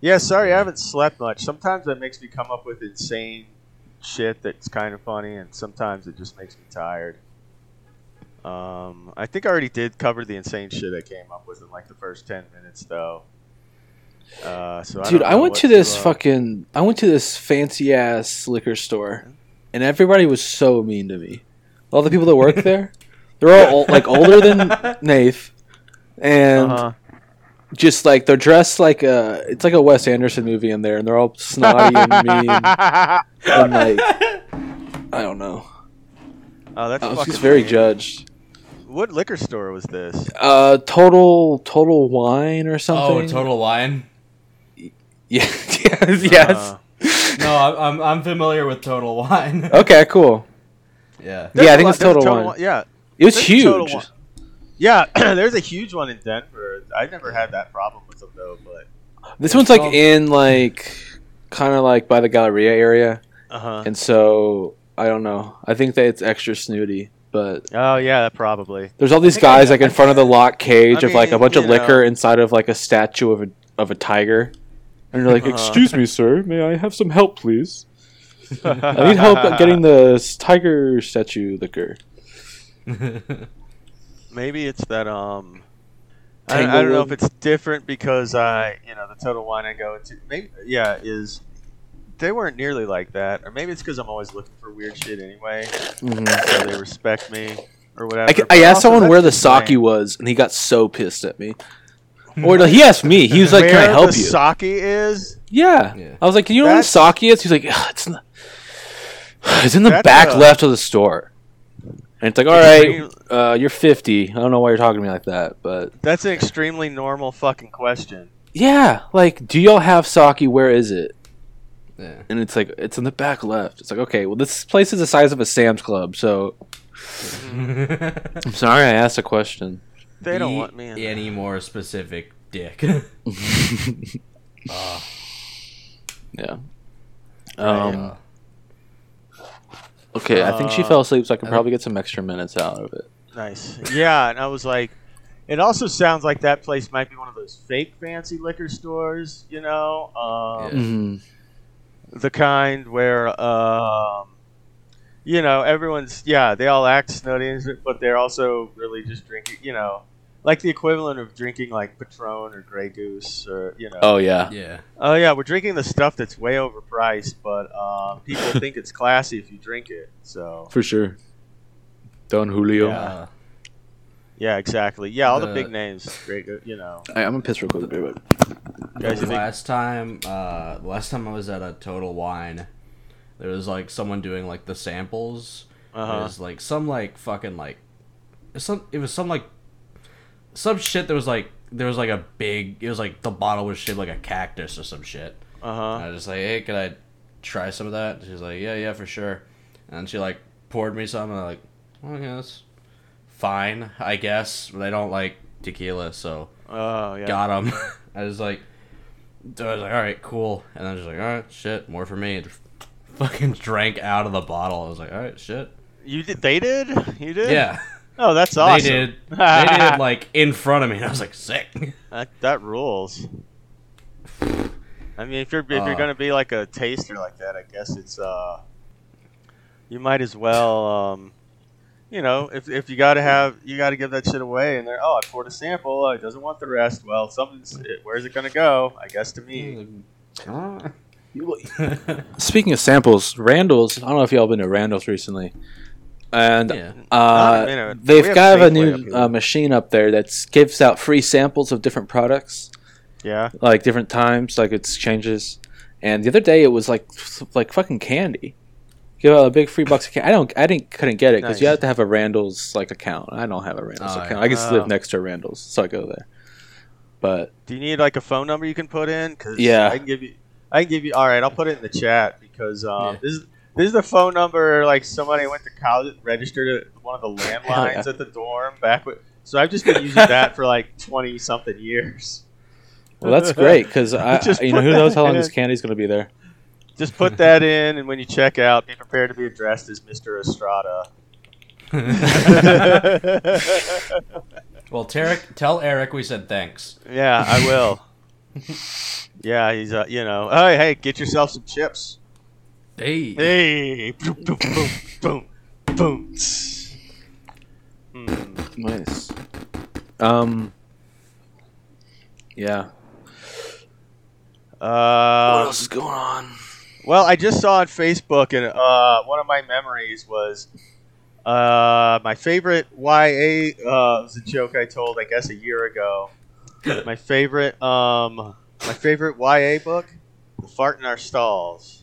Yeah, sorry, I haven't slept much. Sometimes that makes me come up with insane shit that's kind of funny, and sometimes it just makes me tired. Um, I think I already did cover the insane shit I came up with in like the first ten minutes, though. Uh, so Dude, don't I went to this uh, fucking. I went to this fancy ass liquor store, and everybody was so mean to me. All the people that work there, they're all like older than Nath, and Uh-huh. Just like they're dressed like a. It's like a Wes Anderson movie in there, and they're all snotty and mean, and like I don't know. oh, that's I was fucking just very lame. judged. What liquor store was this? Uh, total total wine or something. Oh, total wine. Yeah. yes. Uh, No, I'm, I'm I'm familiar with Total Wine. okay. Cool. yeah. there's Yeah, I think lot- it's there's a Total Wine. Yeah, It was There's a Total huge. Wine. yeah. there's a huge one in Denver. I never had that problem with them though, but This one's like called- in like kind of like by the Galleria area, uh huh. and so I don't know. I think that it's extra snooty, but Oh yeah, probably. there's all these guys like in front of the lock cage I of like a bunch of you liquor inside of like a statue of a of a tiger, and you're like, Uh-huh. "Excuse me, sir, may I have some help, please? I need help getting the tiger statue liquor." Maybe it's that um. I, I don't know if it's different because I, you know, the total wine I go into, maybe yeah, is they weren't nearly like that, or maybe it's because I'm always looking for weird shit anyway, Mhm. so they respect me or whatever. I, c- but I asked someone where the just sake was, and he got so pissed at me. Or no, he asked me. He was like, where "Can I help the you?" Sake is. Yeah. Yeah. I was like, Can you know That's- what sake is? He's like, it's in the, it's in the That's back a- left of the store. And it's like, all right, uh, you're 50. I don't know why you're talking to me like that, but That's an extremely normal fucking question. yeah, like, do y'all have sake? Where is it? Yeah. And it's like, it's in the back left. It's like, okay, well, this place is the size of a Sam's Club, so I'm sorry I asked a question. They don't Be want me in there. any more specific, dick. Ah, Yeah. Right. Um, okay, I think she fell asleep, so I can probably get some extra minutes out of it. Nice. Yeah, and I was like, it also sounds like that place might be one of those fake fancy liquor stores, you know, um, Yeah. Mhm. the kind where, um, you know, everyone's yeah, they all act snooty, but they're also really just drinking, you know, like the equivalent of drinking like Patron or Grey Goose or you know. Oh yeah. Yeah. Oh yeah, we're drinking the stuff that's way overpriced, but um, people think it's classy if you drink it. So For sure. Don Julio. Yeah. Uh, yeah, exactly. Yeah, all the, The- big names, great. You know, I, I'm gonna piss real quick, but guys. the you think- last time, uh, the last time I was at a Total Wine, there was like someone doing like the samples. It Uh-huh. was like some like fucking like some. It was some like some shit that was like there was like a big. It was like the bottle was shaped like a cactus or some shit. Uh And huh. I was just like, hey, can I try some of that? She's like, yeah, yeah, for sure. And she like poured me some, and I'm like, oh, yeah, that's fine, I guess. But I don't like tequila, so Oh yeah. got him. I was like, so I was like, all right, cool. And then just like, all right, shit, more for me. Just fucking drank out of the bottle. I was like, all right, shit. You did? They did? You did? Yeah, Oh, that's awesome. they did. They did it like in front of me, and I was like, sick. That, that rules. I mean, if you're if you're Uh. gonna be like a taster like that, I guess it's uh, you might as well um, you know, if, if you gotta have you gotta give that shit away, and they're oh, I poured a sample, oh, it doesn't want the rest. Well, something's where's it gonna go? I guess to me. speaking of samples, Randall's. I don't know if y'all been to Randall's recently, and yeah. Not a uh, minute. they've We have got a Safeway up new uh, machine up there that gives out free samples of different products. Yeah. like different times, like it's changes. And the other day it was like like fucking candy. Give out a big free box of candy. I don't, I didn't, couldn't get it because you have to have a Randall's like account. I don't have a Randall's Oh, account. yeah. I just Oh. live next to a Randall's, so I go there. But Do you need like a phone number you can put in? Cause Yeah. I can give you. I can give you. All right, I'll put it in the chat because um, Yeah. this is this is the phone number. Like somebody went to college, registered at one of the landlines yeah. at the dorm back. With, so I've just been using that for like twenty something years. well, that's great because I, Just you know, who knows how long that this candy's going to be there. Just put that in, and when you check out, be prepared to be addressed as Mr. Estrada. well, Tarek, tell Eric we said thanks. yeah, I will. yeah, he's uh, you know, oh hey, get yourself some chips. Hey. Hey, boom, boom, boom, boom, boom. Hmm. Nice. Um. Yeah. Uh, is going on? well, I just saw on Facebook, and uh, one of my memories was uh, my favorite YA. Uh, was a joke I told, I guess, a year ago. my favorite, um, my favorite YA book, "The Fart in Our Stalls,"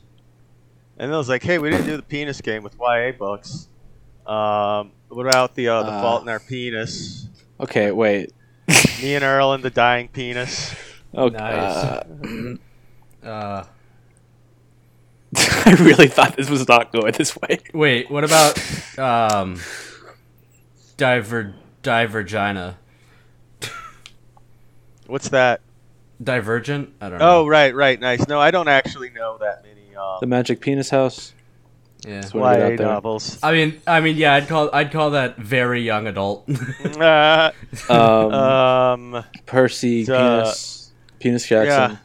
and then it was like, hey, we didn't do the penis game with YA books. Um, what about the uh, the Uh. Fault in Our Penis? Okay, wait. Me and Earl and the Dying Penis. Okay. Nice. uh, Uh, I really thought this was not going this way. wait, what about um, diver divergina? What's that? Divergent? I don't know. Oh, right, right, nice. No, I don't actually know that many um, The Magic Penis House. yeah. That's what I got YA out novels. I mean, I mean, yeah, I'd call I'd call that very young adult. Uh, Um, um, Percy uh, Penis Penis Jackson.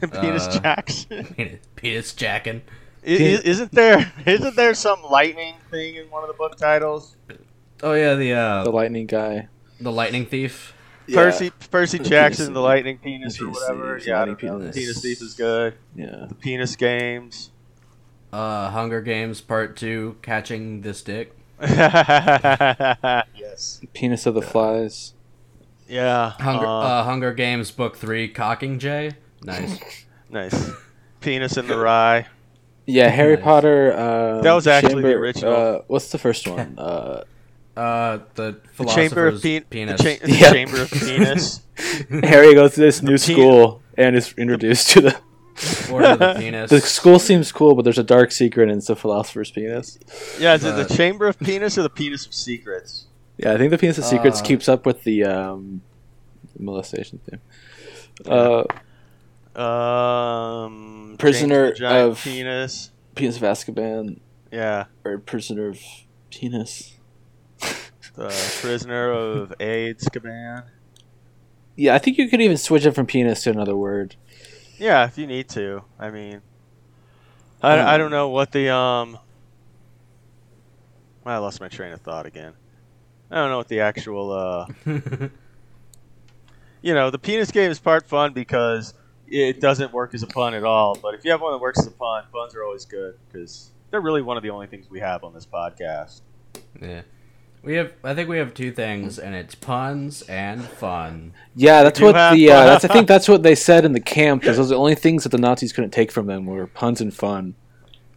Penis Uh, Jackson. Penis jacking. I- i- isn't there isn't there some lightning thing in one of the book titles? Oh yeah, the uh, The lightning guy. the lightning thief. Percy Percy Jackson, penis- the lightning penis or penis whatever. thief, Yeah, I lightning don't know. penis. penis thief is good. Yeah. The penis games. Uh, Hunger Games Part Two: Catching the Stick. yes. Penis of the Flies. Yeah. Hunger uh, uh, Hunger Games Book Three: Cocking Jay. Nice. nice. Penis in the rye. Yeah, Harry Nice. Potter. Uh, That was actually the Chamber- original. Uh, what's the first one? Uh, Uh, the The chamber of pe- penis. The, cha- the Yeah. chamber of penis. Harry goes to this new pe- school and is introduced to the. Order the penis. The school seems cool, but there's a dark secret, and it's the philosopher's penis. Yeah, is it Uh, the chamber of penis or the penis of secrets? Yeah, I think the penis of secrets Uh, keeps up with the um, molestation thing. Uh, Um, Prisoner James the giant of- penis. penis of Azkaban Yeah, or prisoner of penis. The prisoner of AIDS, Caban. Yeah, I think you could even switch it from penis to another word. Yeah, if you need to. I mean, I, I don't know what the um. I lost my train of thought again. I don't know what the actual uh you know, the penis game is part fun because it doesn't work as a pun at all. But if you have one that works as a pun, puns are always good because they're really one of the only things we have on this podcast. Yeah. We have I think we have two things and it's puns and fun. Yeah, that's what have the uh, that's I think that's what they said in the camp. Because those are the only things that the Nazis couldn't take from them were puns and fun.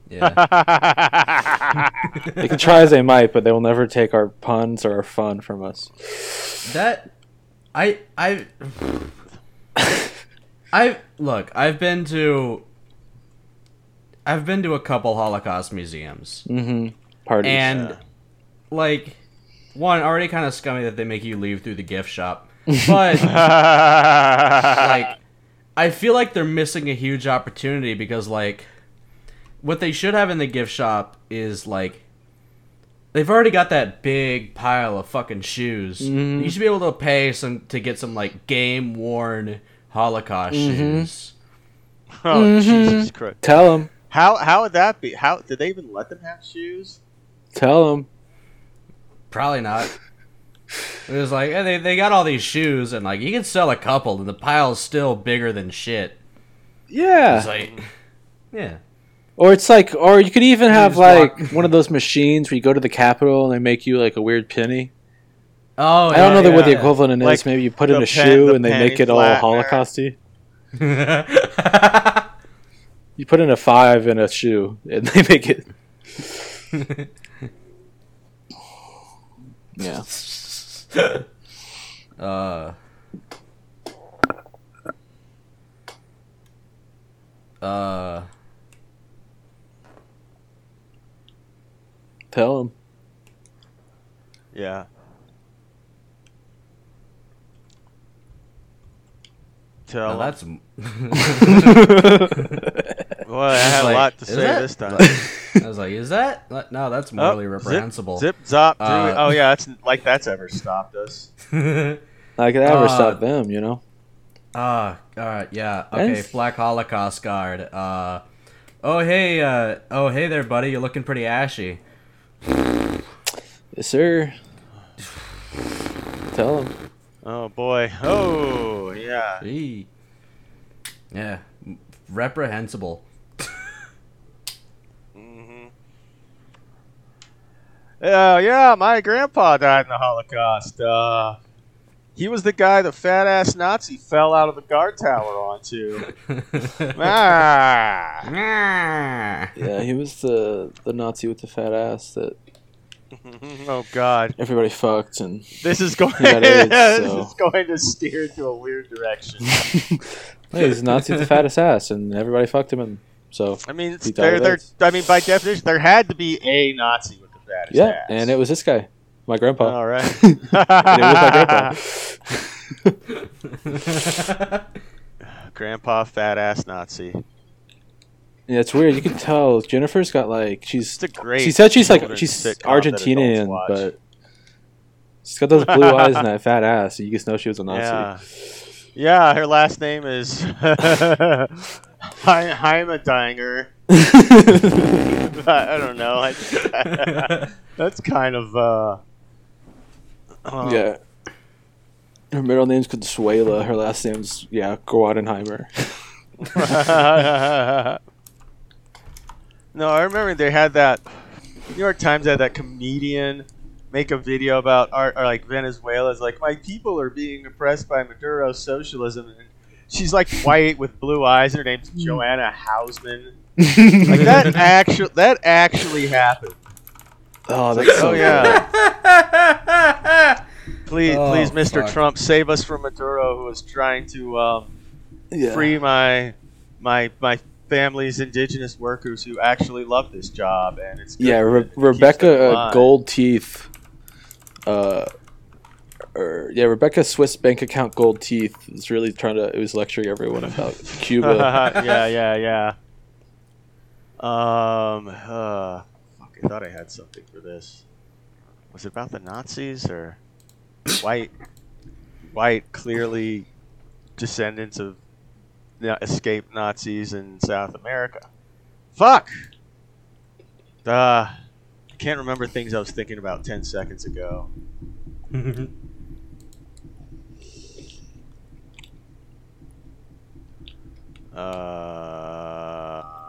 Yeah. They can try as they might, but they will never take our puns or our fun from us. that I I I look, I've been to I've been to a couple Holocaust museums. Mm-hmm. Parties. And like one already kind of scummy that they make you leave through the gift shop. But like I feel like they're missing a huge opportunity because like what they should have in the gift shop is like they've already got that big pile of fucking shoes. Mhm. You should be able to pay some to get some like game worn Holocaust shoes. oh Jesus Christ! tell them, How how would that be? How did they even let them have shoes? tell them. Probably not. It was like they they got all these shoes and like you can sell a couple and the pile's still bigger than shit. Yeah. It's like yeah. Or it's like, or you could even have like walk- one of those machines where you go to the Capitol and they make you like a weird penny. Oh, I don't know yeah, what the yeah. equivalent is. Like Maybe you put in a pen- shoe the and they make it all flattener. Holocausty. You put in a five in a shoe and they make it. Yeah. uh. Uh. Tell him. Yeah. Tell No, 'em. that's. Well, I had like, a lot to say that- this time. I was like, is that? No, that's Oh, morally zip- reprehensible. Zip, zop. Uh, oh yeah, that's like that's ever stopped us. Like that ever Uh, stop them, you know? Ah, uh, yeah. Okay, Yes. Black Holocaust Guard. Uh, oh hey, uh, oh hey there, buddy. You're looking pretty ashy. Yes, sir. Tell him. Oh boy. Oh yeah. Eee. Yeah, reprehensible. hmm Yeah, yeah. My grandpa died in the Holocaust. Uh, he was the guy the fat ass Nazi fell out of the guard tower onto. ah. Yeah, he was the the Nazi with the fat ass that oh God. everybody fucked and This is going. He got AIDS, this so- is going to steer into a weird direction. hey, he's Nazi with the fattest ass and everybody fucked him and so I mean, He died there, of there. I mean, by definition, there had to be a Nazi with the fattest yeah, ass. and it was this guy, my grandpa. all right. and it was my grandpa. Grandpa, fat ass Nazi. Yeah, it's weird. You can tell Jennifer's got like she's. It's a great. She said she's like she's sitcom that adults Argentinian, but she's got those blue eyes and that fat ass. So you just know she was a Nazi. yeah, yeah. Her last name is He- Heimedinger. I don't know. I, that's kind of. Uh, um, yeah. Her middle name's Consuela. Her last name's yeah Guadenheimer. no, I remember they had that. New York Times had that comedian make a video about art or like Venezuela's like my people are being oppressed by Maduro's socialism. And she's like white with blue eyes. And her name's Joanna Hausmann. Like that actual that actually happened. oh, that's so Oh yeah. Please, Oh, please, Mr. fuck. Trump, save us from Maduro, who is trying to um. Yeah. free my my my family's indigenous workers who actually love this job, and it's good Yeah, Re- it. It keeps them Rebecca uh. Gold Teeth. Uh, or yeah, Rebecca Swiss bank account Gold Teeth is really trying to. It was lecturing everyone about Cuba. yeah, yeah, yeah. Um, uh, fuck, I thought I had something for this. Was it about the Nazis or white? White, clearly descendants of escaped Nazis in South America. Fuck. Uh, I can't remember things I was thinking about ten seconds ago. Uh,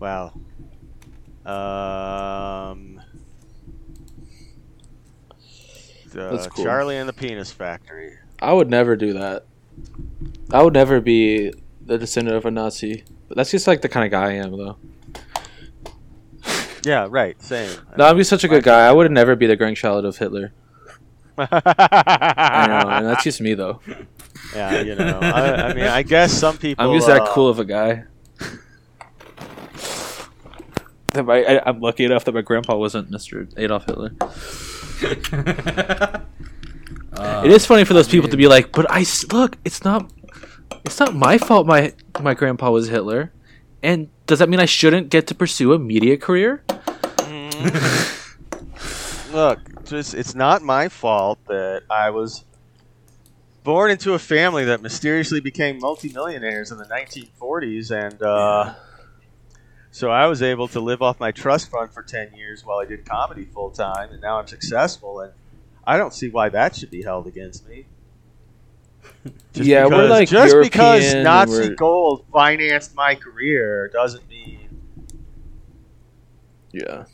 well Um. The That's cool. Charlie and the Penis Factory. I would never do that. I would never be the descendant of a Nazi. But that's just like the kind of guy I am, though. Yeah, right. Same. No, I'd be such a good guy. I would never be the grandchild of Hitler. I know, and that's just me, though. yeah, you know. I, I mean, I guess some people. I'm just that uh, cool of a guy. That my, I, I'm lucky enough that my grandpa wasn't Mr. Adolf Hitler. Uh, it is funny for those people to be like, "But I look, it's not, it's not my fault. My my grandpa was Hitler, and does that mean I shouldn't get to pursue a media career?" Look, just it's not my fault that I was born into a family that mysteriously became multimillionaires in the 1940s, and uh, so I was able to live off my trust fund for 10 years while I did comedy full time, and now I'm successful, and I don't see why that should be held against me. Just Yeah, we're, because- like, just because European and Nazi gold financed my career doesn't mean Yeah.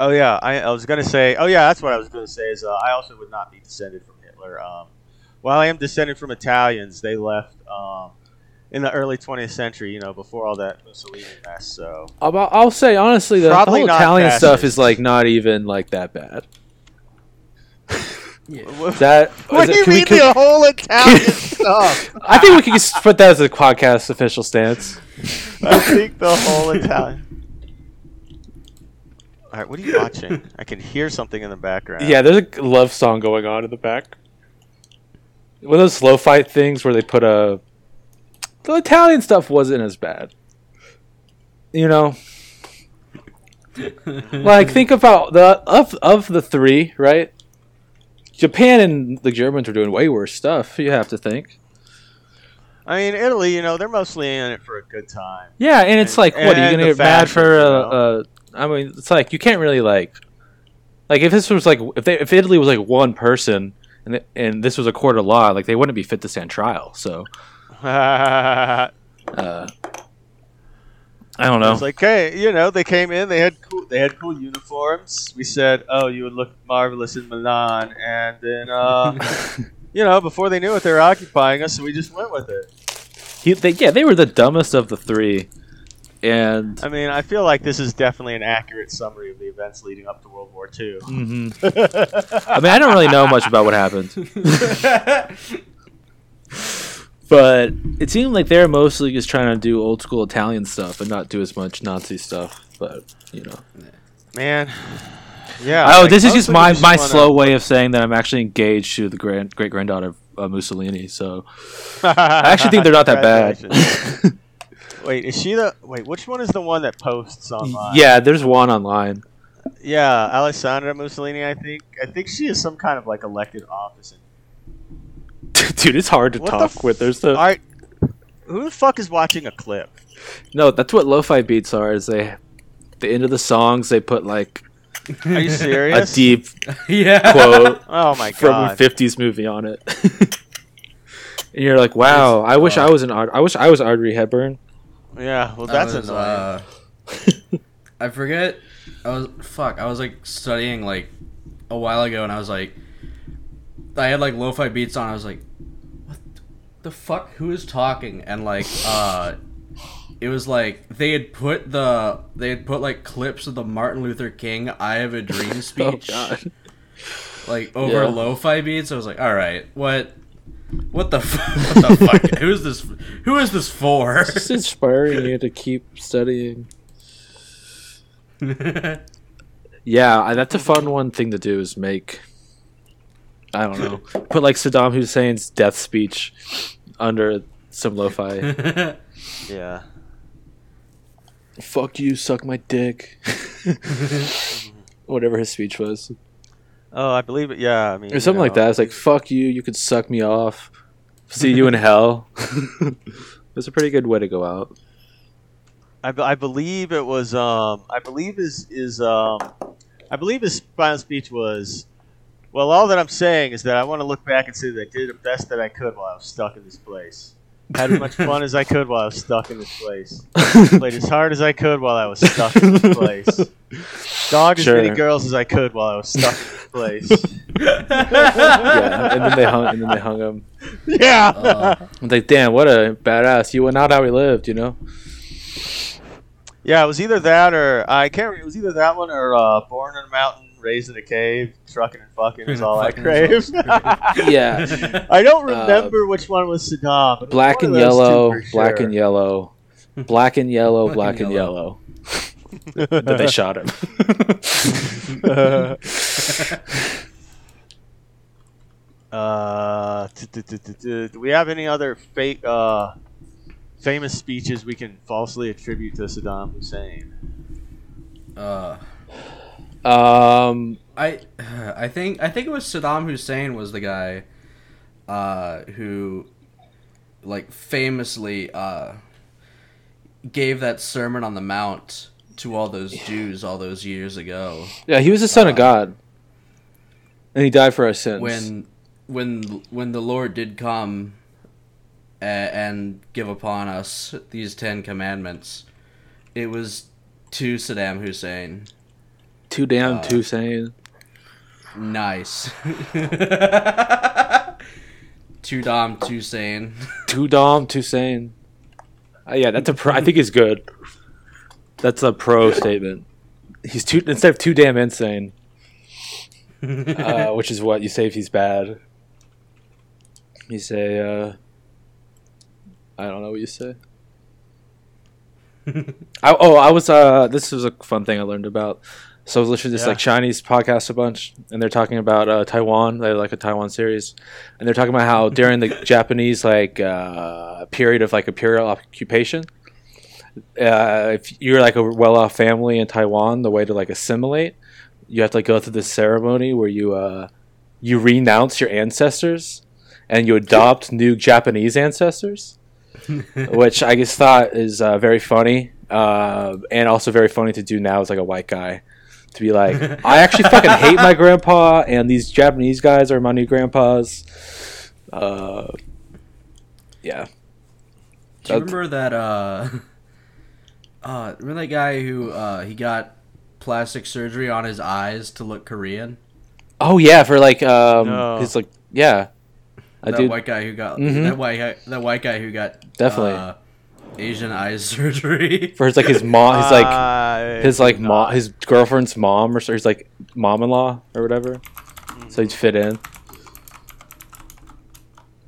Oh yeah, I, I was gonna say. Oh yeah, that's what I was gonna say. Is uh, I also would not be descended from Hitler. Um, while I am descended from Italians, they left um, in the early 20th century. You know, before all that Mussolini mess. So I'll, I'll say honestly, the, the whole not Italian stuff is like not even like that bad. what, That what is do it- you can we- mean can- the whole Italian stuff? I think we can just put that as a podcast official stance. I think the whole Italian. All right, what are you watching? I can hear something in the background. Yeah, there's a love song going on in the back. One of those slow fight things where they put a. The Italian stuff wasn't as bad. You know, like think about the of of the three, right? Japan and the Germans are doing way worse stuff. You have to think. I mean, Italy. You know, they're mostly in it for a good time. Yeah, and it's And- like, what are you gonna get mad fashion, for? you know? uh, I mean, it's like you can't really like, like if this was like if they if Italy was like one person and and this was a court of law, like they wouldn't be fit to stand trial. So, uh, I don't know. It's like, hey, you know, they came in, they had cool, they had cool uniforms. We said, oh, you would look marvelous in Milan, and then, uh, you know, before they knew it, they were occupying us, so we just went with it. He, they, yeah, they were the dumbest of the three, and I mean, I feel like this is definitely an accurate summary of the events leading up to World War II. Mhm. I mean, I don't really know much about what happened, but it seemed like they're mostly just trying to do old school Italian stuff and not do as much Nazi stuff. But you know. Man, yeah. Oh, like, this is just my, we my wanna- slow way of saying that I'm actually engaged to the grand great granddaughter of uh, Mussolini. So I actually think they're not that bad. Wait, is she the? Wait, which one is the one that posts online? yeah, there's one online. Yeah, Alessandra Mussolini. I think. I think she is some kind of like elected office. Dude, it's hard to What the talk f- with. There's the All right, who the fuck is watching a clip? no. That's what lo-fi beats are. Is they the end of the songs they put like Are you serious? a deep yeah. quote Oh my god. from a '50s movie on it. and you're like, wow. I wish I was an. Aud- I wish I was Audrey Hepburn. Yeah, well I that's was, annoying. uh, I forget. I was fuck. I was like studying like a while ago, and I was like, I had like lo-fi beats on. I was like, what the fuck? Who is talking? And like, uh, it was like they had put the they had put like clips of the Martin Luther King "I Have a Dream" Oh speech god. like over Yeah. lo-fi beats. I was like, all right, what? What the, f- what the fuck? Who is this? Who is this for? Just inspiring you to keep studying. Yeah, that's a fun one thing to do is make. I don't know. Put like Saddam Hussein's death speech under some lo-fi. yeah. Fuck you, suck my dick. Whatever his speech was, Oh, I believe it. Yeah, I mean, or something you like that. It's like fuck you, you could suck me off. See you in hell. It's a pretty good way to go out. I, I believe it was. Um, I believe his is. Um, I believe his final speech was. Well, all that I'm saying is that I want to look back and say that I did the best that I could while I was stuck in this place. Had as much fun as I could while I was stuck in this place. Played as hard as I could while I was stuck in this place. Dogged Sure. as many girls as I could while I was stuck in this place. yeah, and then they hung, and then they hung him. yeah. Uh, I'm like, damn, what a badass! You went out how we lived, you know. Yeah, it was either that or I can't. remember. It was either that one or uh, Born in a Mountain, Raised in a Cave, Trucking and Fucking is all I crave. Yeah, I don't remember which one was Saddam. but was black and of two yellow, black sure. and yellow, black and yellow, Black black and and yellow. then they shot him. Uh, do we have any other fake, uh, famous speeches we can falsely attribute to Saddam Hussein? uh, um, I I think I think it was Saddam Hussein was the guy uh, who like famously uh, gave that sermon on the mount to all those Jews all those years ago. Yeah, he was the son of God, and he died for our sins. when when when the Lord did come a- and give upon us these 10 commandments it was to Saddam Hussein too damn, uh, too sane. nice too dumb too sane Too dumb, too sane. Uh, yeah, that's a pro. I think he's good. That's a pro statement. He's too instead of too damn insane, uh, which is what you say if he's bad. You say, uh, I don't know what you say. I, oh, I was. Uh, this was a fun thing I learned about. So I was listening to this Yeah. like Chinese podcast a bunch, and they're talking about uh, Taiwan. They like a Taiwan series, and they're talking about how during the Japanese like uh, period of like imperial occupation, uh, if you're like a well-off family in Taiwan, the way to like assimilate, you have to like go through this ceremony where you uh, you renounce your ancestors and you adopt new Japanese ancestors, which I just thought is uh, very funny uh, and also very funny to do now as like a white guy. To be like, I actually fucking hate my grandpa, and these Japanese guys are my new grandpas. Uh, yeah, Do you remember that? Uh, uh, remember that guy who uh, he got plastic surgery on his eyes to look Korean? Oh yeah, for like um, No. his like yeah, I that do white guy who got Mhm. that white that white guy who got Definitely. Uh, Asian eyes surgery. for his like his mom, his like I his like mom, his girlfriend's mom or so he's like mom-in-law or whatever, so he'd fit in.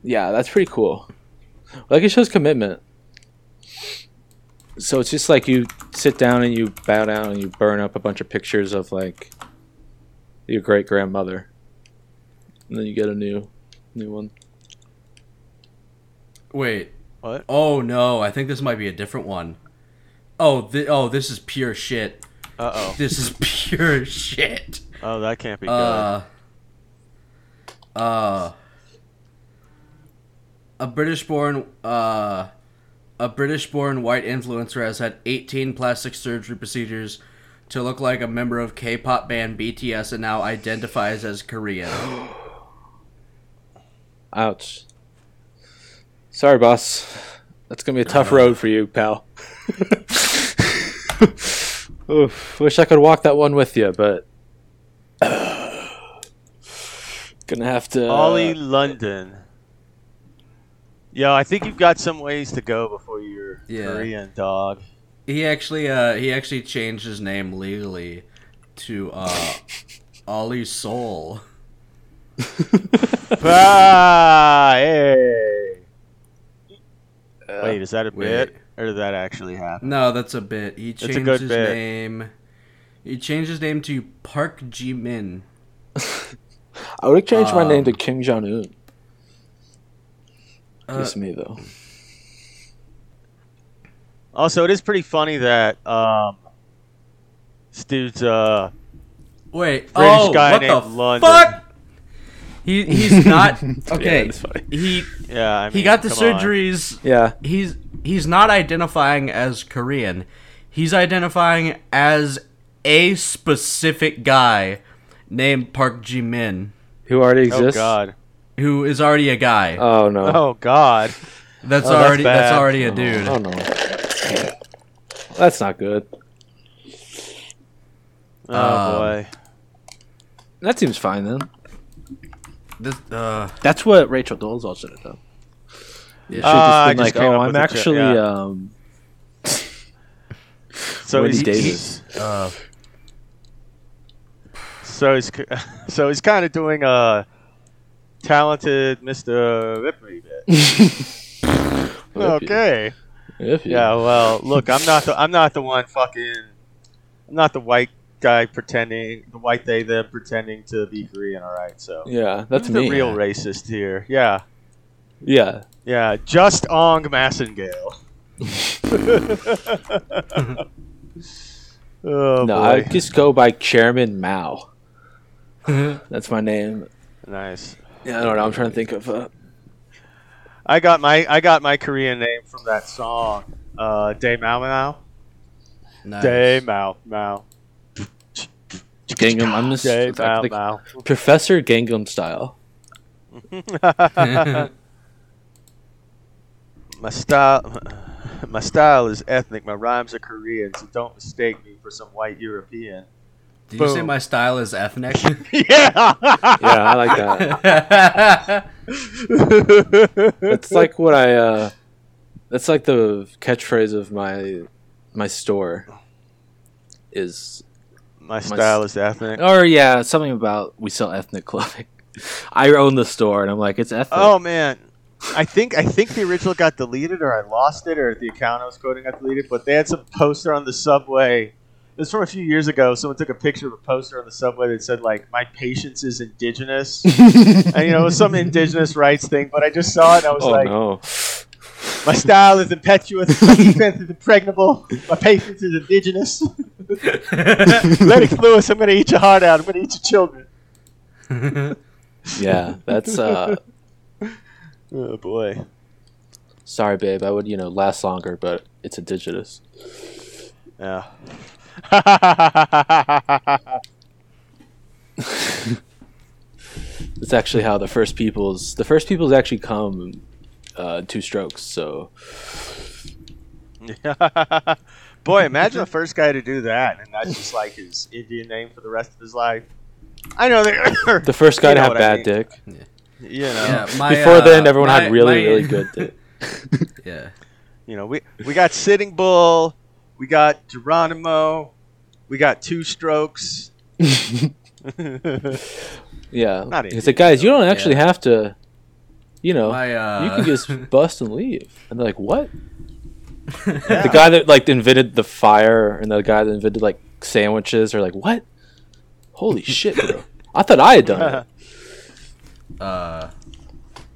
Yeah, that's pretty cool. Like it shows commitment. So it's just like you sit down and you bow down and you burn up a bunch of pictures of like your great grandmother, and then you get a new, new one. Wait. What? Oh no, I think this might be a different one. Oh, thi- oh, this is pure shit. Uh oh. This is pure shit. Oh, that can't be good. Uh, uh, a British-born uh, a British-born white influencer has had 18 plastic surgery procedures to look like a member of K-pop band BTS and now identifies as Korean. Ouch. Sorry, boss. That's gonna be a tough road for you, pal. Oof, wish I could walk that one with you, but gonna have to. uh, Ollie London. Yo, I think you've got some ways to go before you're Yeah. Korean, dog. He actually uh he actually changed his name legally to uh Ollie Soul. ah, hey. Wait, is that a wait. bit, or did that actually happen? No, that's a bit. He a changed good his bit. name. He changed his name to Park Ji Min. I would have change my name um, to Kim Jong Un. Uh, me though. Also, it is pretty funny that um, this dude's uh, wait, British oh, guy what named the London. fuck? He he's not okay. that's funny. He yeah, I mean, he got the come on. surgeries. Yeah, He's he's not identifying as Korean. He's identifying as a specific guy named Park Ji Min. Who already exists. Oh? God. who is already a guy. Oh no. Oh God. that's oh, already that's bad. already a dude. Oh no. That's not good. Oh Um, boy. That seems fine then. This, uh, That's what Rachel Dolezal should have done. yeah, Should Ah, just been just like, oh, I'm with a joke, actually yeah. um So Wendy he's, Davis. uh, so he's so he's kind of doing a talented Mr. Ripley bit. okay. If you- Yeah. Well, look, I'm not the I'm not the one fucking. I'm not the white guy pretending the white they them pretending to be Korean. All right. So Yeah, that's Who's the real racist here. Yeah. Yeah. Yeah. Just Ong Massengale. oh no, boy. I just go by Chairman Mao. That's my name. nice. Yeah, I don't know. I'm trying to think of. Uh, I got my I got my Korean name from that song. Uh, Day Mao Mao. nice. Day Mao Mao. Gangnam. I'm just Day like, like Mao. Professor Gangnam style. my style, my style is ethnic. My rhymes are Korean, so don't mistake me for some white European. Did you say my style is ethnic? yeah. Yeah, I like that. it's like what I. uh That's like the catchphrase of my my store. Is my style is ethnic. or yeah, something about we sell ethnic clothing. I own the store, and I'm like, it's ethnic. Oh man, I think I think the original got deleted, or I lost it, or the account I was quoting got deleted. But they had some poster on the subway. It was from a few years ago. Someone took a picture of a poster on the subway that said like, "My patience is indigenous," and you know, it was some indigenous rights thing. But I just saw it, and I was oh like, no. "My style is impetuous. My defense is impregnable. My patience is indigenous." Lennox Lewis, I'm gonna eat your heart out. I'm gonna eat your children. Yeah, that's uh. Oh boy. Sorry, babe. I would you know last longer, but it's indigenous. Yeah. It's actually how the first peoples the first peoples actually come uh, two strokes. So Boy, imagine the first guy to do that, and that's just like his Indian name for the rest of his life. I know the first guy You to have what I bad mean. dick. you know, yeah, my, Before uh, then, everyone my- had really my- really good dick. Yeah. you know, we we got Sitting Bull, we got Geronimo, we got Two Strokes. Yeah, Not he said, guys, you don't actually have to. You know, My, uh, you can just bust and leave. And they're like, what? Yeah. The guy that like invented the fire and the guy that invented like sandwiches are like, what? Holy shit, bro! I thought I had done it. Uh,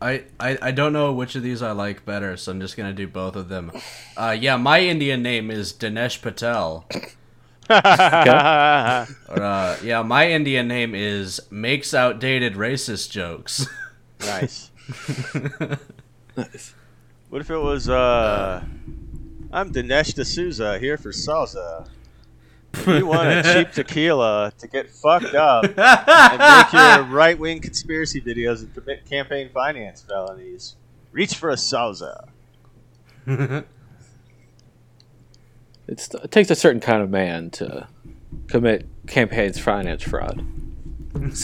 I, I I don't know which of these I like better, so I'm just gonna do both of them. Uh, yeah, my Indian name is Dinesh Patel. Or, uh, yeah, my Indian name is makes outdated racist jokes. nice. What if it was uh I'm Dinesh D'Souza here for salsa. You want a cheap tequila to get fucked up and make your right wing conspiracy videos and commit campaign finance felonies. Reach for a salsa. It's, it takes a certain kind of man to commit campaigns finance fraud. It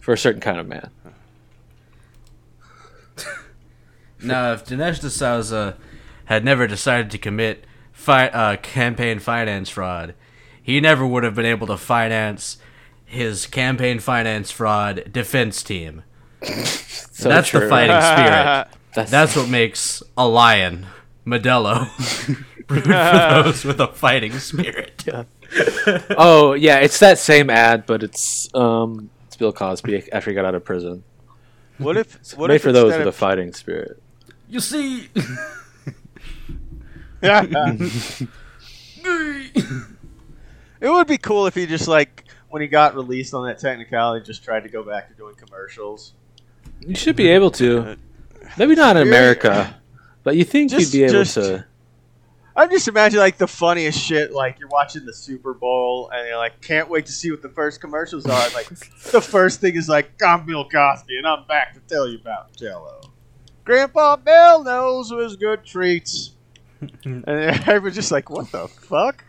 for a certain kind of man. Now, if Dinesh D'Souza had never decided to commit fi- uh, campaign finance fraud, he never would have been able to finance his campaign finance fraud defense team. So That's the fighting spirit. That's, That's what makes a lion Modelo. Root for those with a fighting spirit. oh yeah, it's that same ad, but it's um it's Bill Cosby after he got out of prison. What if what Made if for those with a fighting spirit. You see, it would be cool if he just like when he got released on that technicality just tried to go back to doing commercials. You should be able to. Maybe not in America, but you think Just- you'd be able just- to. I'm just imagining like the funniest shit. Like you're watching the Super Bowl and you're like, can't wait to see what the first commercials are. And, like the first thing is like, I'm Bill Cosby and I'm back to tell you about Jello. Grandpa Bill knows his good treats. and everyone's just like, what the fuck?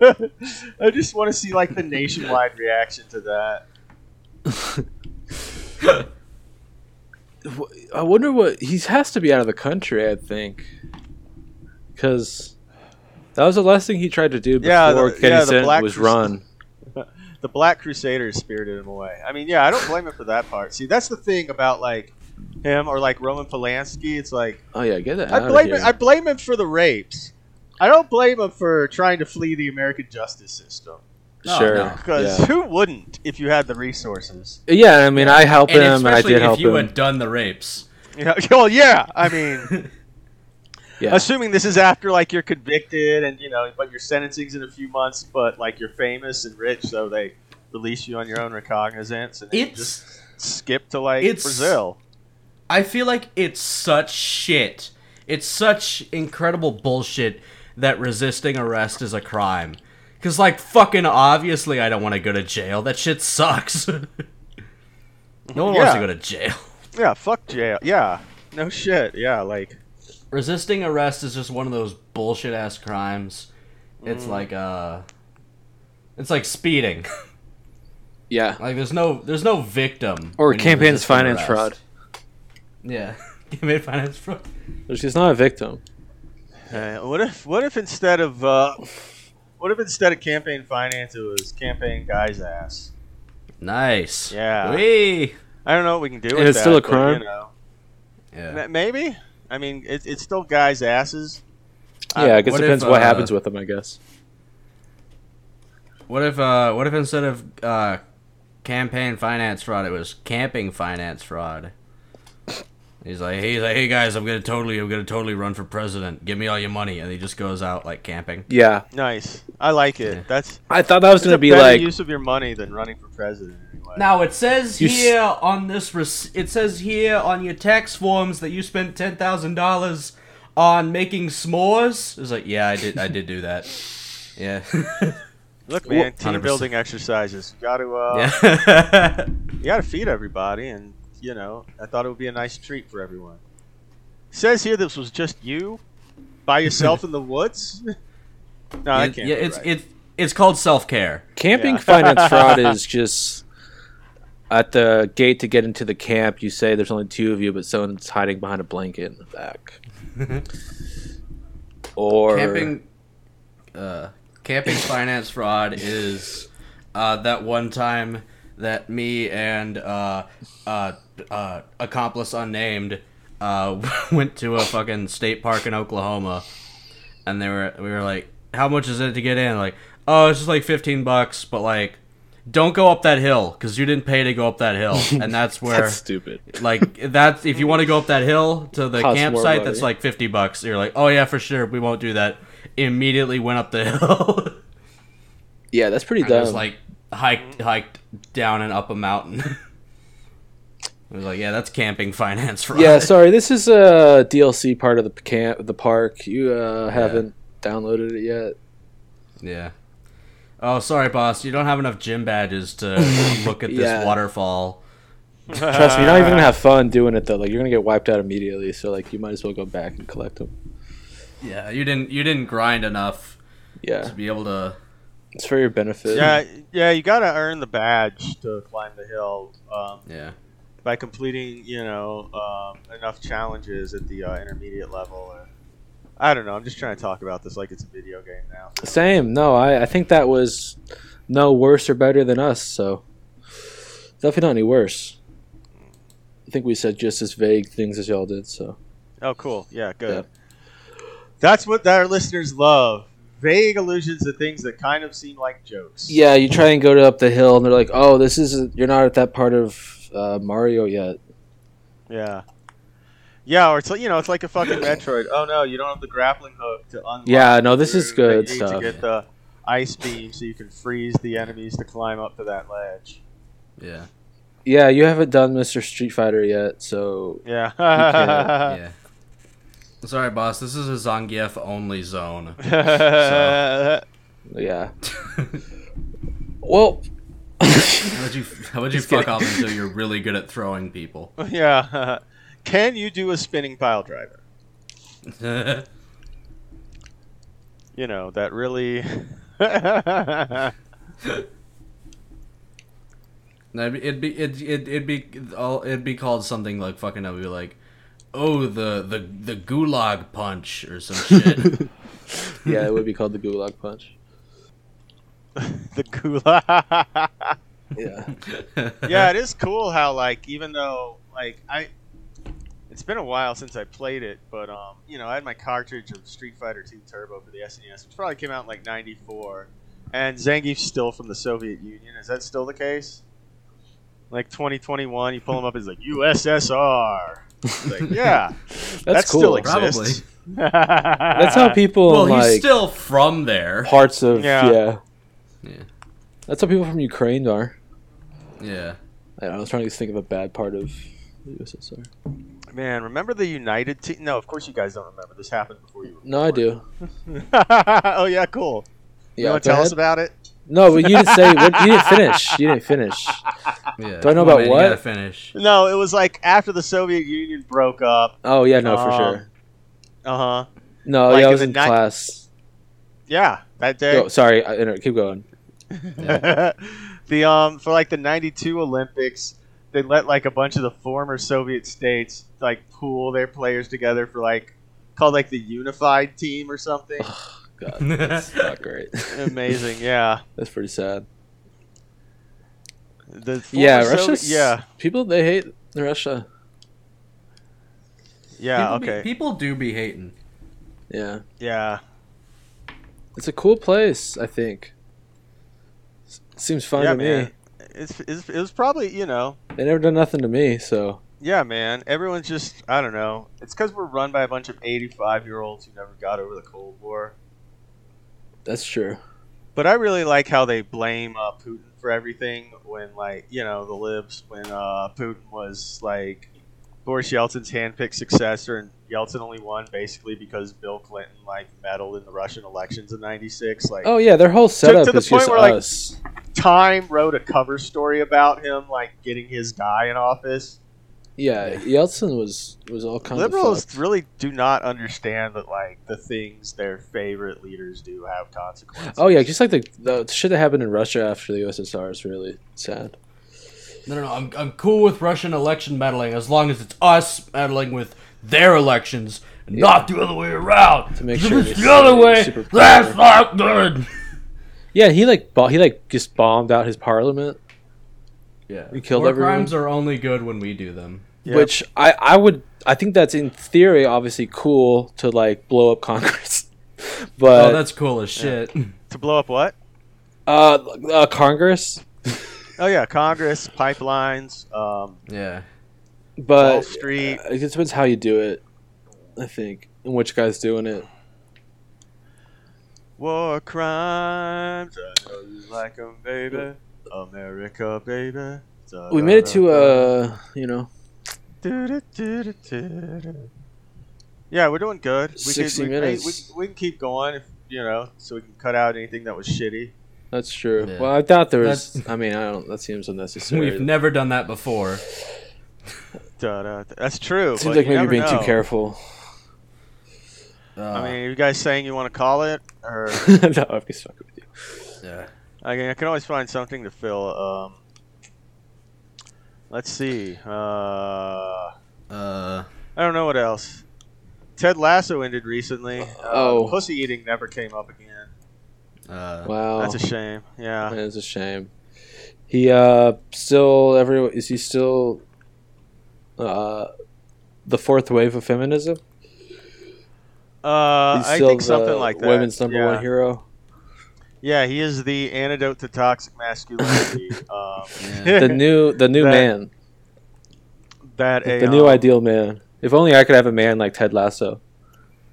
I just want to see like the nationwide reaction to that. I wonder what he has to be out of the country. I think because that was the last thing he tried to do before Yeah, the- Kenny yeah, the Black was Crusade. run. the Black Crusaders spirited him away. I mean, yeah, I don't blame him for that part. See, that's the thing about like him or like Roman Polanski. It's like Oh yeah, get that I blame of him. I blame him for the rapes. I don't blame him for trying to flee the American justice system. No, sure, no. Because yeah. who wouldn't if you had the resources? Yeah, I mean, I helped And him, and I especially did if you had done the rapes. Yeah, well, yeah. I mean, Yeah, assuming this is after like you're convicted and you know, but your sentencing's in a few months, but like you're famous and rich, so they release you on your own recognizance and then you It's just skip to like it's- Brazil. I feel like it's such shit. It's such incredible bullshit that resisting arrest is a crime. Cause like fucking obviously I don't want to go to jail. That shit sucks. no one wants to go to jail. Yeah, fuck jail. Yeah, no shit. Yeah, like Resisting arrest is just one of those bullshit ass crimes. Mm. It's like uh it's like speeding. yeah, like there's no there's no victim. or when campaign's finance arrest. fraud. Yeah. Campaign finance fraud. She's not a victim. Uh, what if what if instead of uh, what if instead of campaign finance it was campaign guy's ass? Nice. Yeah. Wee. I don't know what we can do. And with it's that, still a but, crime? you know. Yeah. Maybe. I mean, it, it's still guys' asses. I- Yeah, I guess what it depends if, what uh, happens with them. I guess. What if uh what if instead of uh campaign finance fraud it was camping finance fraud? He's like he's like, hey guys, I'm gonna totally I'm gonna totally run for president. Give me all your money and he just goes out like camping. Yeah, Nice. I like it. Yeah. That's I thought that was gonna a be better like use of your money than running for president anyway. Now it says You s- here on this rec- it says here on your tax forms that you spent ten thousand dollars on making s'mores. It's like yeah, I did I did do that. Yeah. Look, man, team 100%. building exercises. You got to uh, yeah. you got to feed everybody, and you know, I thought it would be a nice treat for everyone. says here this was just you by yourself in the woods. No, yeah, that can't yeah, it's right. it's it's called self care. camping Yeah. finance fraud is just at the gate to get into the camp. You say there's only two of you, but someone's hiding behind a blanket in the back. or camping uh, camping finance fraud is uh, that one time that me and uh, uh, uh, accomplice unnamed uh, went to a fucking state park in Oklahoma, and they were we were like, "How much is it to get in?" Like, "Oh, it's just like fifteen bucks," but like. Don't go up that hill because you didn't pay to go up that hill, and that's where that's stupid. like that's if you want to go up that hill to the more campsite that's like 50 bucks you're like oh yeah for sure we won't do that immediately went up the hill Yeah, that's pretty and it was like hiked hiked down and up a mountain it was like yeah that's camping finance fraud yeah, sorry. This is a DLC part of the camp, the park. You uh, haven't downloaded it yet. yeah oh sorry boss you don't have enough gym badges to look at this Yeah. waterfall Trust me, you're not even gonna have fun doing it though. Like you're gonna get wiped out immediately. So like you might as well go back and collect them. yeah you didn't you didn't grind enough Yeah, to be able to it's for your benefit. yeah, yeah. You got to earn the badge to climb the hill um, yeah by completing, you know, um, enough challenges at the uh, intermediate level. Or, I don't know. I'm just trying to talk about this like it's a video game now. Same. No, I, I think that was no worse or better than us. So definitely not any worse. I think we said just as vague things as y'all did. So Oh, cool. Yeah, good. That's what our listeners love. Vague allusions to things that kind of seem like jokes. yeah, you try and go to up the hill, and they're like, "Oh, this is you're not at that part of uh, Mario yet." Yeah. Yeah, or it's like you know, it's like a fucking Metroid. Oh no, you don't have the grappling hook to unlock. Yeah, no, this is through- good you need stuff. To get the ice beam, so you can freeze the enemies to climb up to that ledge. yeah Yeah, you haven't done Mr. Street Fighter yet, so Yeah. yeah Sorry, boss. This is a Zangief only zone. Yeah. Well, How would you How would you Just fuck kidding. off until you're really good at throwing people? yeah. Can you do a spinning pile driver? You know, that really. It'd be it'd it'd, it'd be all it'd be called something like fucking. I'd be like, oh the the the gulag punch or some shit. yeah, it would be called the Gulag Punch. the gulag. Yeah. yeah, it is cool how like even though like I it's been a while since I played it, but um, you know, I had my cartridge of Street Fighter 2 Turbo for the SNES, which probably came out in like 94. And Zangief's still from the Soviet Union. Is that still the case? Like 2021, you pull him up he's like USSR. It's like, yeah, That's that cool. still Probably. That's how people well, in, he's still from there. parts of Yeah. yeah. Yeah. That's how people from Ukraine are. Yeah. I, know, I was trying to think of a bad part of the USSR. Man, remember the United team? No, of course you guys don't remember. This happened before you. Were No, I do. oh yeah, cool. you Yeah, want to tell ahead. us about it? No, but you didn't say. What, you didn't finish. You didn't finish. Yeah. Do I know Come on, about man, what? You gotta finish. No, it was like after the Soviet Union broke up. Oh yeah, no, for Um, sure. Uh huh. No, like yeah, I was the in ni- class. Yeah, that day. Go, sorry, I, inter- keep going. the um for like the '92 Olympics, they let like a bunch of the former Soviet states like pool their players together for like called like the unified team or something. God, that's not great. Amazing, yeah. That's pretty sad. The Yeah, Russia. Russia's. yeah, people they hate Russia. yeah. people, be- okay, people do be hating. Yeah, yeah. it's a cool place. I think. Seems fun yeah, to man. me. It's, it's it was probably you know They never done nothing to me, so Yeah, man. Everyone's just I don't know. It's because we're run by a bunch of eighty-five-year-olds who never got over the Cold War. that's true. But I really like how they blame uh, Putin for everything when, like, you know, the libs when uh, Putin was like Boris Yeltsin's handpicked successor, and Yeltsin only won basically because Bill Clinton like meddled in the Russian elections in '96. Like, Oh yeah, their whole setup to the is point just where, like. Time wrote a cover story about him like getting his guy in office. Yeah, Yeltsin was was all kinds Liberals of really do not understand that like the things their favorite leaders do have consequences. Oh yeah, just like the, the shit that happened in Russia after the USSR is really sad. No, no, no. I'm, I'm cool with Russian election meddling as long as it's us meddling with their elections, and not the other way around. To make sure it's the other way, that's not good. Yeah, he like bo- he like just bombed out his parliament, Yeah, We killed War everyone? crimes are only good when we do them. Yep. which I I would I think that's in theory obviously cool to like blow up Congress, but oh, but that's cool as shit. to blow up what? uh, uh Congress, Oh yeah, Congress, pipelines, um, yeah. Wall but Street. uh, it depends how you do it. I think and which guy's doing it. War crimes. I know you like 'em, baby. America, baby. We made it to uh you know Yeah, we're doing good. We 60 we, minutes. We, we can keep going, if, you know, so we can cut out anything that was shitty. That's true. Yeah. Well, I thought there was. That's- I mean, I don't. That seems unnecessary. We've never done that before. That's true. Seems but like you maybe never being know. too careful. Uh, I mean, are you guys saying you want to call it, or no, I'm just fucking with you. yeah. I, mean, I can always find something to fill. Um, let's see. Uh, Uh, I don't know what else. Ted Lasso ended recently. Uh, Oh. pussy eating never came up again. Uh, Wow, That's a shame. Yeah. It's a shame. He uh still every is he still uh the fourth wave of feminism? Uh, I think something like that. women's number yeah. one hero. Yeah, he is the antidote to toxic masculinity. um, Yeah. The new the new That- man. that a, The new um, ideal man. If only I could have a man like Ted Lasso.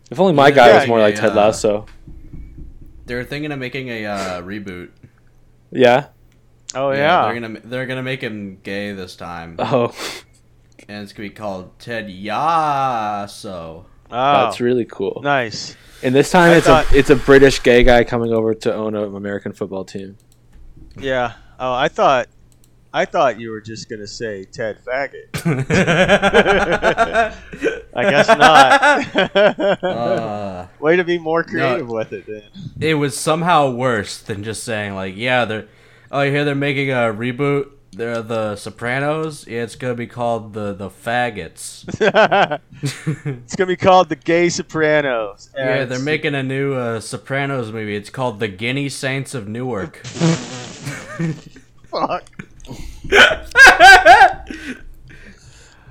If only my guy Yeah, was more like Ted. Lasso. They're thinking of making a uh, reboot. Yeah. Oh yeah. they're gonna they're gonna make him gay this time, Oh. and it's gonna be called Ted Yasso. Oh, That's really cool. nice. And this time I it's thought- a it's a British gay guy coming over to own an American football team. Yeah. Oh, I thought, I thought you were just gonna say Ted Faggot. I guess not. Uh, Way to be more creative with it, then. it was somehow worse than just saying like, yeah, they're. Oh, you hear they're making a reboot. They're the Sopranos. Yeah, it's gonna be called the the Faggots. it's gonna be called the Gay Sopranos. and yeah, they're making a new uh, Sopranos movie. It's called the Guinea Saints of Newark. Fuck.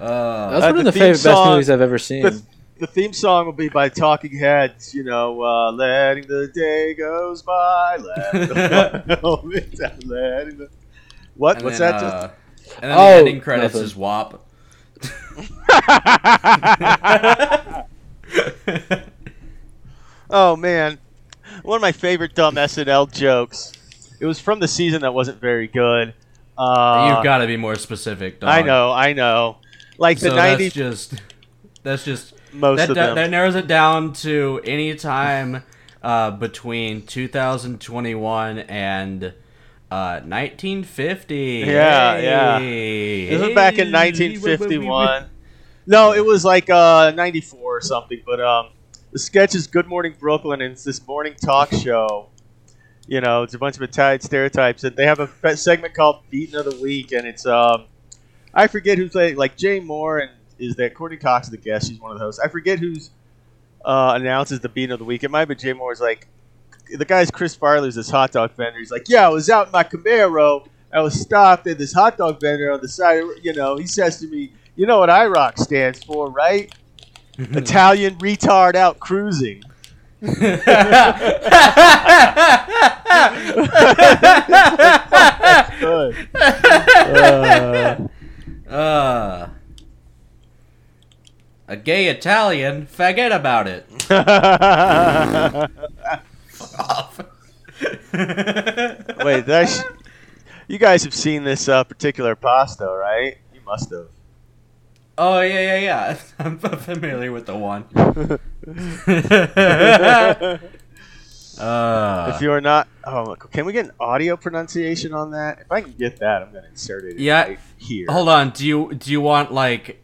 Uh, That's Uh, one the of the theme favorite best movies I've ever seen. The, the theme song will be by Talking Heads. You know, uh, letting the day goes by, letting the moment letting the. What? and What's then, that? uh, and then Oh, the ending credits nothing. is WAP. Oh man, one of my favorite dumb SNL jokes. It was from the season that wasn't very good. Uh, You've got to be more specific. Dog. I know, I know. Like the so '90s, that's just that's just most that, of them. that narrows it down to any time uh, between 2021 and uh, 1950. Yeah, yeah. Hey, This was back in 1951. No, it was like uh, 94 or something. But um, the sketch is Good Morning Brooklyn, and it's this morning talk show. You know, it's a bunch of Italian stereotypes, and they have a segment called Beaten of the Week, and it's um, I forget who's like like Jay Mohr and is that Courteney Cox is the guest? She's one of the hosts. I forget who's uh, announces the Beaten of the Week. It might be Jay Mohr's like the guy's Chris Farley's this hot dog vendor. He's like, yeah, I was out in my Camaro. I was stopped at this hot dog vendor on the side. Of, you know, he says to me, "You know what IROC stands for, right? Italian retard out cruising." That's good. Uh, Uh, a gay Italian, forget about it. Off. wait, that's you guys have seen this uh, particular pasta, right? You must have. Oh yeah, yeah, yeah. I'm familiar with the one. Uh, if you are not, oh, can we get an audio pronunciation on that? If I can get that, I'm gonna insert it. Yeah. right here. hold on. Do you do you want like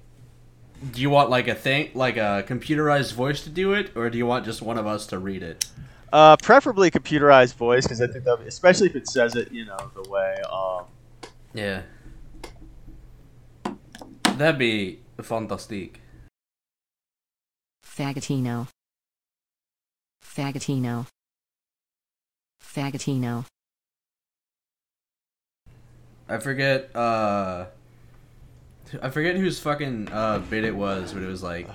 do you want like a thing like a computerized voice to do it, or do you want just one of us to read it? Uh, preferably computerized voice because I think that, especially if it says it, you know, the way. Um, Yeah. That'd be fantastic. Fagatino. Fagatino. Fagatino. I forget. uh I forget whose fucking uh, bit it was, but it was like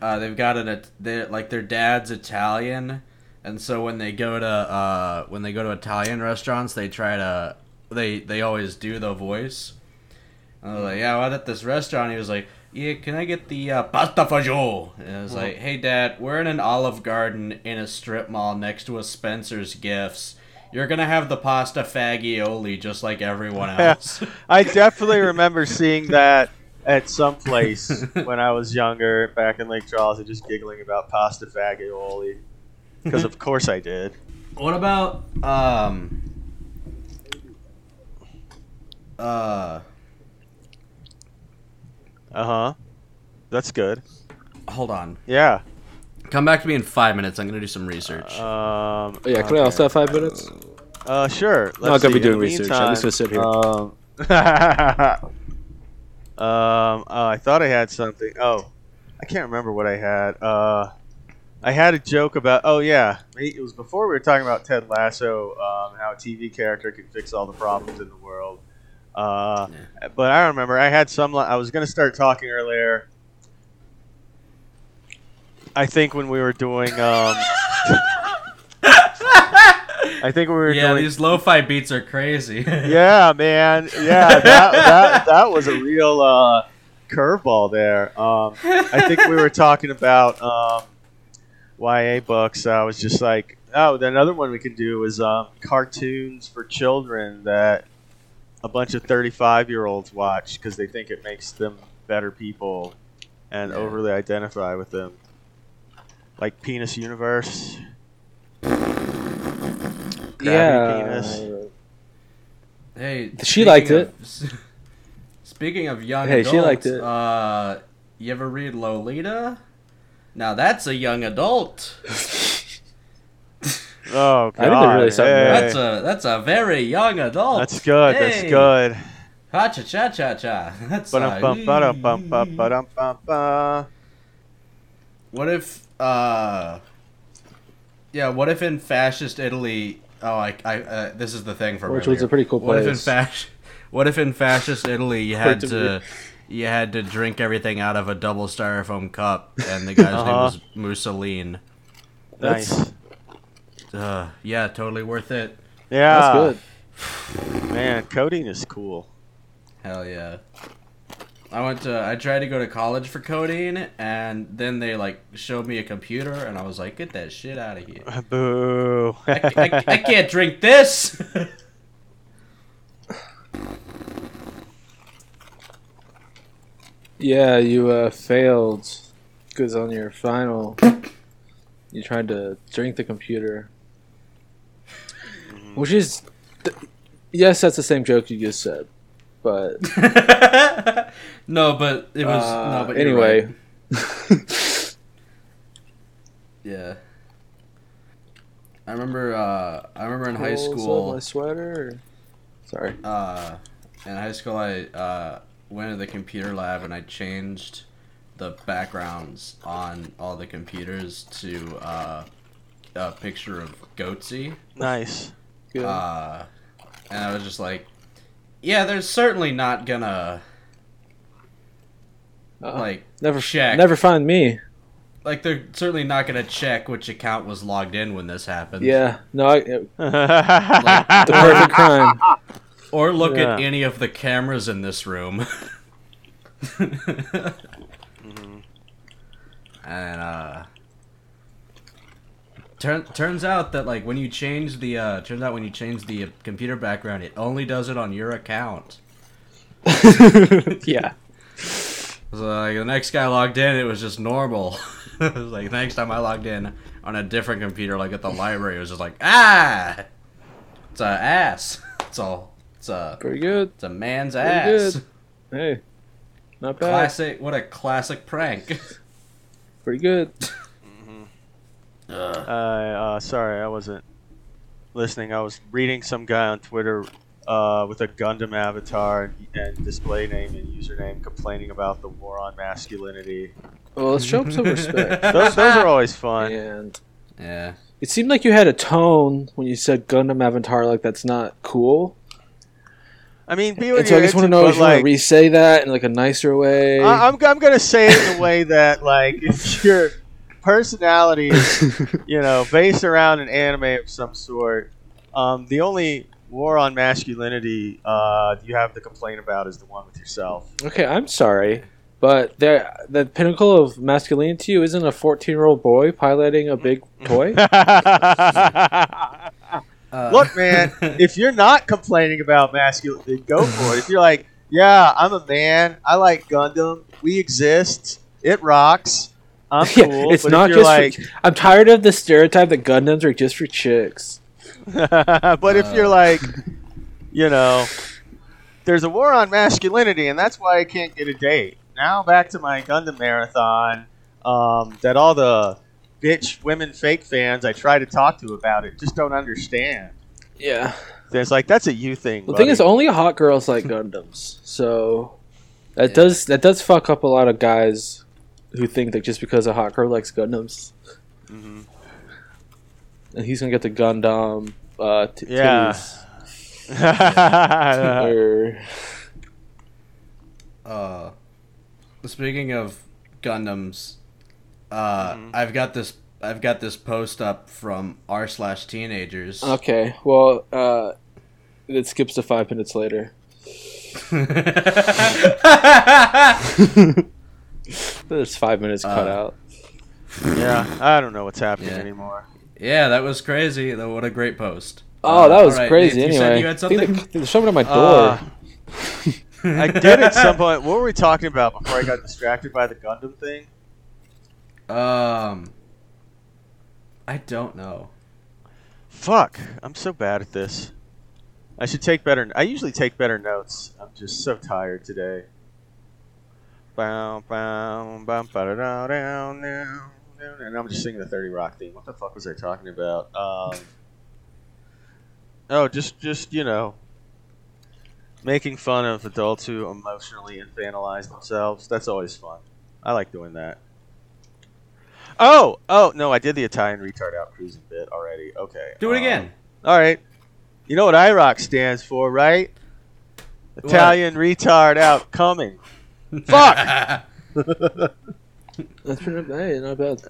uh, they've got an they like their dad's Italian, and so when they go to uh, when they go to Italian restaurants, they try to they they always do the voice. And I was like, yeah, well, at this restaurant, he was like, yeah, can I get the uh, pasta fagioli? And I was like, hey, Dad, we're in an Olive Garden in a strip mall next to a Spencer's Gifts. You're gonna have the pasta fagioli just like everyone else. I definitely remember seeing that at some place when I was younger, back in Lake Charles, and just giggling about pasta fagioli. Because of course I did. What about um uh Uh huh. That's good. hold on. Yeah. Come back to me in five minutes. I'm gonna do some research. Um. Oh, yeah, can I also have five minutes? Uh, sure. No, I'm Let's gonna be doing In the research. I'm just gonna sit here. Um, um, oh, I thought I had something. Oh, I can't remember what I had. Uh, I had a joke about. Oh yeah, it was before we were talking about Ted Lasso, um, how a TV character can fix all the problems in the world. Uh, but I remember I had some. I was gonna start talking earlier. I think when we were doing. Um, I think we were yeah, doing. these lo-fi beats are crazy. yeah, man. Yeah, that that, that was a real uh, curveball there. Um, I think we were talking about um, YA books. I was just like, oh, then another one we could do is um, cartoons for children that a bunch of 35 year olds watch because they think it makes them better people and Yeah. overly identify with them. Like Penis Universe. Gravity yeah. Penis. Hey, She liked of- Speaking of young Hey, adults, she liked it. Uh, you ever read Lolita? Now that's a young adult. Oh god, I think they're really something, hey. That's a that's a very young adult. That's good. That's good. Ha cha cha cha cha. That's What if uh Yeah, what if in fascist Italy Oh, I I uh, this is the thing for Which right was a pretty cool place. What if in place. fasc What if in fascist Italy you had to to you had to drink everything out of a double styrofoam cup and the guy's name Uh-huh. was Mussolini. That's- Nice. Uh, yeah, totally worth it. Yeah, That's good. Man, coding is cool. Hell yeah. I went to I tried to go to college for coding and then they like showed me a computer and I was like, get that shit out of here. Boo. I, I, I can't drink this. Yeah, you uh, failed because on your final, you tried to drink the computer, which is, th- yes, that's the same joke you just said, but no, but it was uh, no, but anyway. right. Yeah. I remember uh I remember in high school my sweater. Sorry. uh in high school I uh went to the computer lab and I changed the backgrounds on all the computers to uh a picture of Goatse. nice. Good. Uh and I was just like yeah, there's certainly not gonna Uh, like never, check. never find me. like they're certainly not gonna check which account was logged in when this happened. Yeah, no, I, the the perfect crime. Or look Yeah. at any of the cameras in this room. And uh turn, turns out that like when you change the uh turns out when you change the computer background it only does it on your account. yeah. So like the next guy logged in it was just normal. it was like the next time I logged in on a different computer like at the library it was just like ah it's a ass. It's all it's a Pretty good. it's a man's Pretty ass. good. Hey, not bad. Classic what a classic prank. Pretty good. Ugh. Uh, uh, sorry, I wasn't listening. I was reading some guy on Twitter uh, with a Gundam avatar and, and display name and username complaining about the war on masculinity. Well, let's show him some respect. Those, those are always fun. And Yeah. it seemed like you had a tone when you said Gundam Avatar, like that's not cool. I mean, be what And so I just want to know if you want like, to re-say that in like a nicer way. I, I'm, I'm gonna say it in a way that like if your personality is you know based around an anime of some sort, um, the only war on masculinity uh, you have to complain about is the one with yourself. okay, I'm sorry, but there, the pinnacle of masculinity to you isn't a 14-year-old boy piloting a big toy. Uh, Look, man, if you're not complaining about masculinity, go for it. If you're like, yeah, I'm a man, I like Gundam, we exist, it rocks, I'm Yeah, it's but not just. like, for, I'm tired of the stereotype that Gundams are just for chicks. but if you're Uh. like, you know, there's a war on masculinity, and that's why I can't get a date. Now back to my Gundam marathon. Um, that all the bitch women fake fans I try to talk to about it just don't understand. Yeah. It's like that's a you thing. The thing is, only hot girls like Gundams, so that Yeah. does that does fuck up a lot of guys who think that just because a hot girl likes Gundams, Mhm. and he's gonna get the Gundam uh, t- Yeah. titties. or uh, speaking of Gundams, uh, Mhm. I've got this. I've got this post up from r slash teenagers. okay, well, uh, it skips to five minutes later. There's five minutes cut Uh, out. yeah, I don't know what's happening Yeah. anymore. yeah, that was crazy. Though, what a great post. Oh, Uh, that was alright, crazy. Nate, you anyway, said you had I think something. There's someone at my door. Uh, I did at some point. What were we talking about before I got distracted by the Gundam thing? Um, I don't know. Fuck, I'm so bad at this. I should take better. I usually take better notes. I'm just so tired today. Bow, bow, bow, ba-da-da, down, down, down. And I'm just singing the 30 Rock theme. What the fuck was I talking about? Um, oh, just, just you know, making fun of adults who emotionally infantilize themselves. That's always fun. I like doing that. Oh, oh no! I did the Italian retard out cruising bit already. Okay, Do it um, again. all right. You know what IROC stands for, right? Italian retard out coming. Fuck! That's pretty hey, not bad.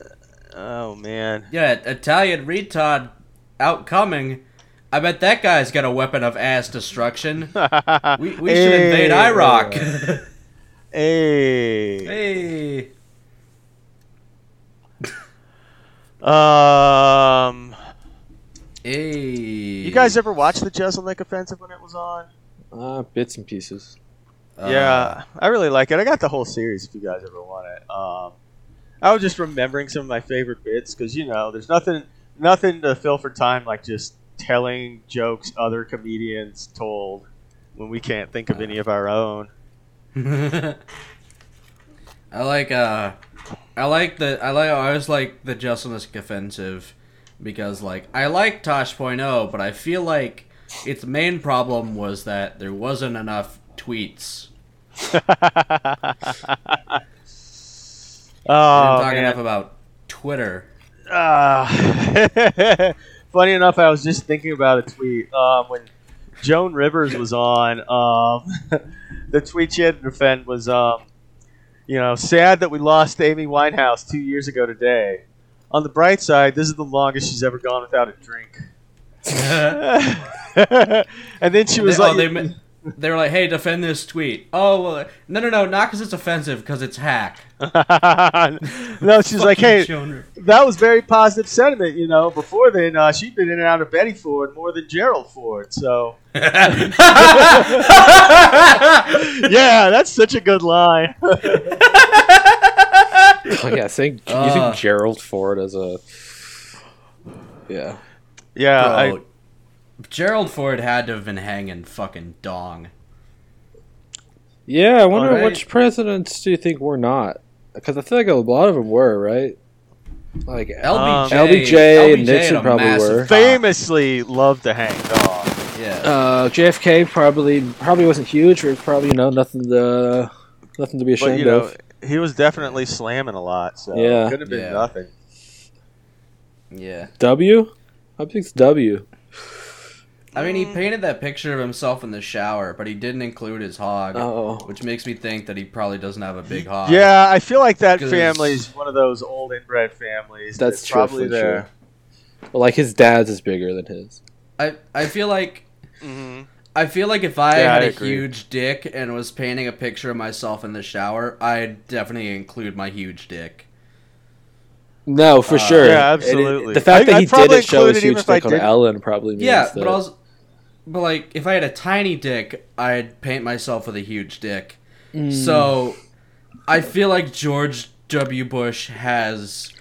Oh man. yeah, Italian retard outcoming. I bet that guy's got a weapon of ass destruction. We, we should invade Iraq. Hey. hey. Um. Hey. You guys ever watch the Jeselnik offensive when it was on? Uh, bits and pieces. Uh, yeah, I really like it. I got the whole series. If you guys ever want it, um, I was just remembering some of my favorite bits because you know, there's nothing, nothing to fill for time like just telling jokes other comedians told when we can't think of any of our own. I like uh I like the I like I always like the Jeselnik offensive because like I like Tosh.0 but I feel like its main problem was that there wasn't enough tweets. oh, talk enough about Twitter. Uh, funny enough, I was just thinking about a tweet um, when Joan Rivers was on. Um, the tweet she had to defend was, um, you know, sad that we lost Amy Winehouse two years ago today. On the bright side, this is the longest she's ever gone without a drink. and then she was they, like, oh, they, they were like, "Hey, defend this tweet." Oh, well, no, no, no, not because it's offensive, because it's hack. no, she's like, hey, Joan Rivers. that was very positive sentiment. You know, before then, uh, she'd been in and out of Betty Ford more than Gerald Ford. So, yeah, that's such a good line. Oh, yeah, saying Uh. using Gerald Ford as a yeah. yeah, I, Bro, Gerald Ford had to have been hanging fucking dong. Yeah, I wonder Alright. which presidents do you think were not? Because I feel like a lot of them were, right? Like LBJ, Um, LBJ and LBJ Nixon had probably were. famously loved to hang dog. Yeah. uh, JFK probably probably wasn't huge, or probably you know nothing to nothing to be But ashamed you know, of. he was definitely slamming a lot. So Yeah. it could have been Yeah. nothing. yeah. W, I think it's W. I mean, he painted that picture of himself in the shower, but he didn't include his hog, Oh, which makes me think that he probably doesn't have a big hog. Yeah, I feel like that 'Cause- family's one of those old inbred families. That's probably truthfully there. well, like his dad's is bigger than his. I I feel like hmm I feel like if I Yeah, had I a agree. huge dick and was painting a picture of myself in the shower, I'd definitely include my huge dick. No, for Uh, sure. yeah, And it- absolutely. the fact I- that I'd he didn't show include his it even huge if I dick on didn't. Ellen probably means Yeah, that. but also, but like if I had a tiny dick, I'd paint myself with a huge dick. Mm. So, I feel like George W. Bush has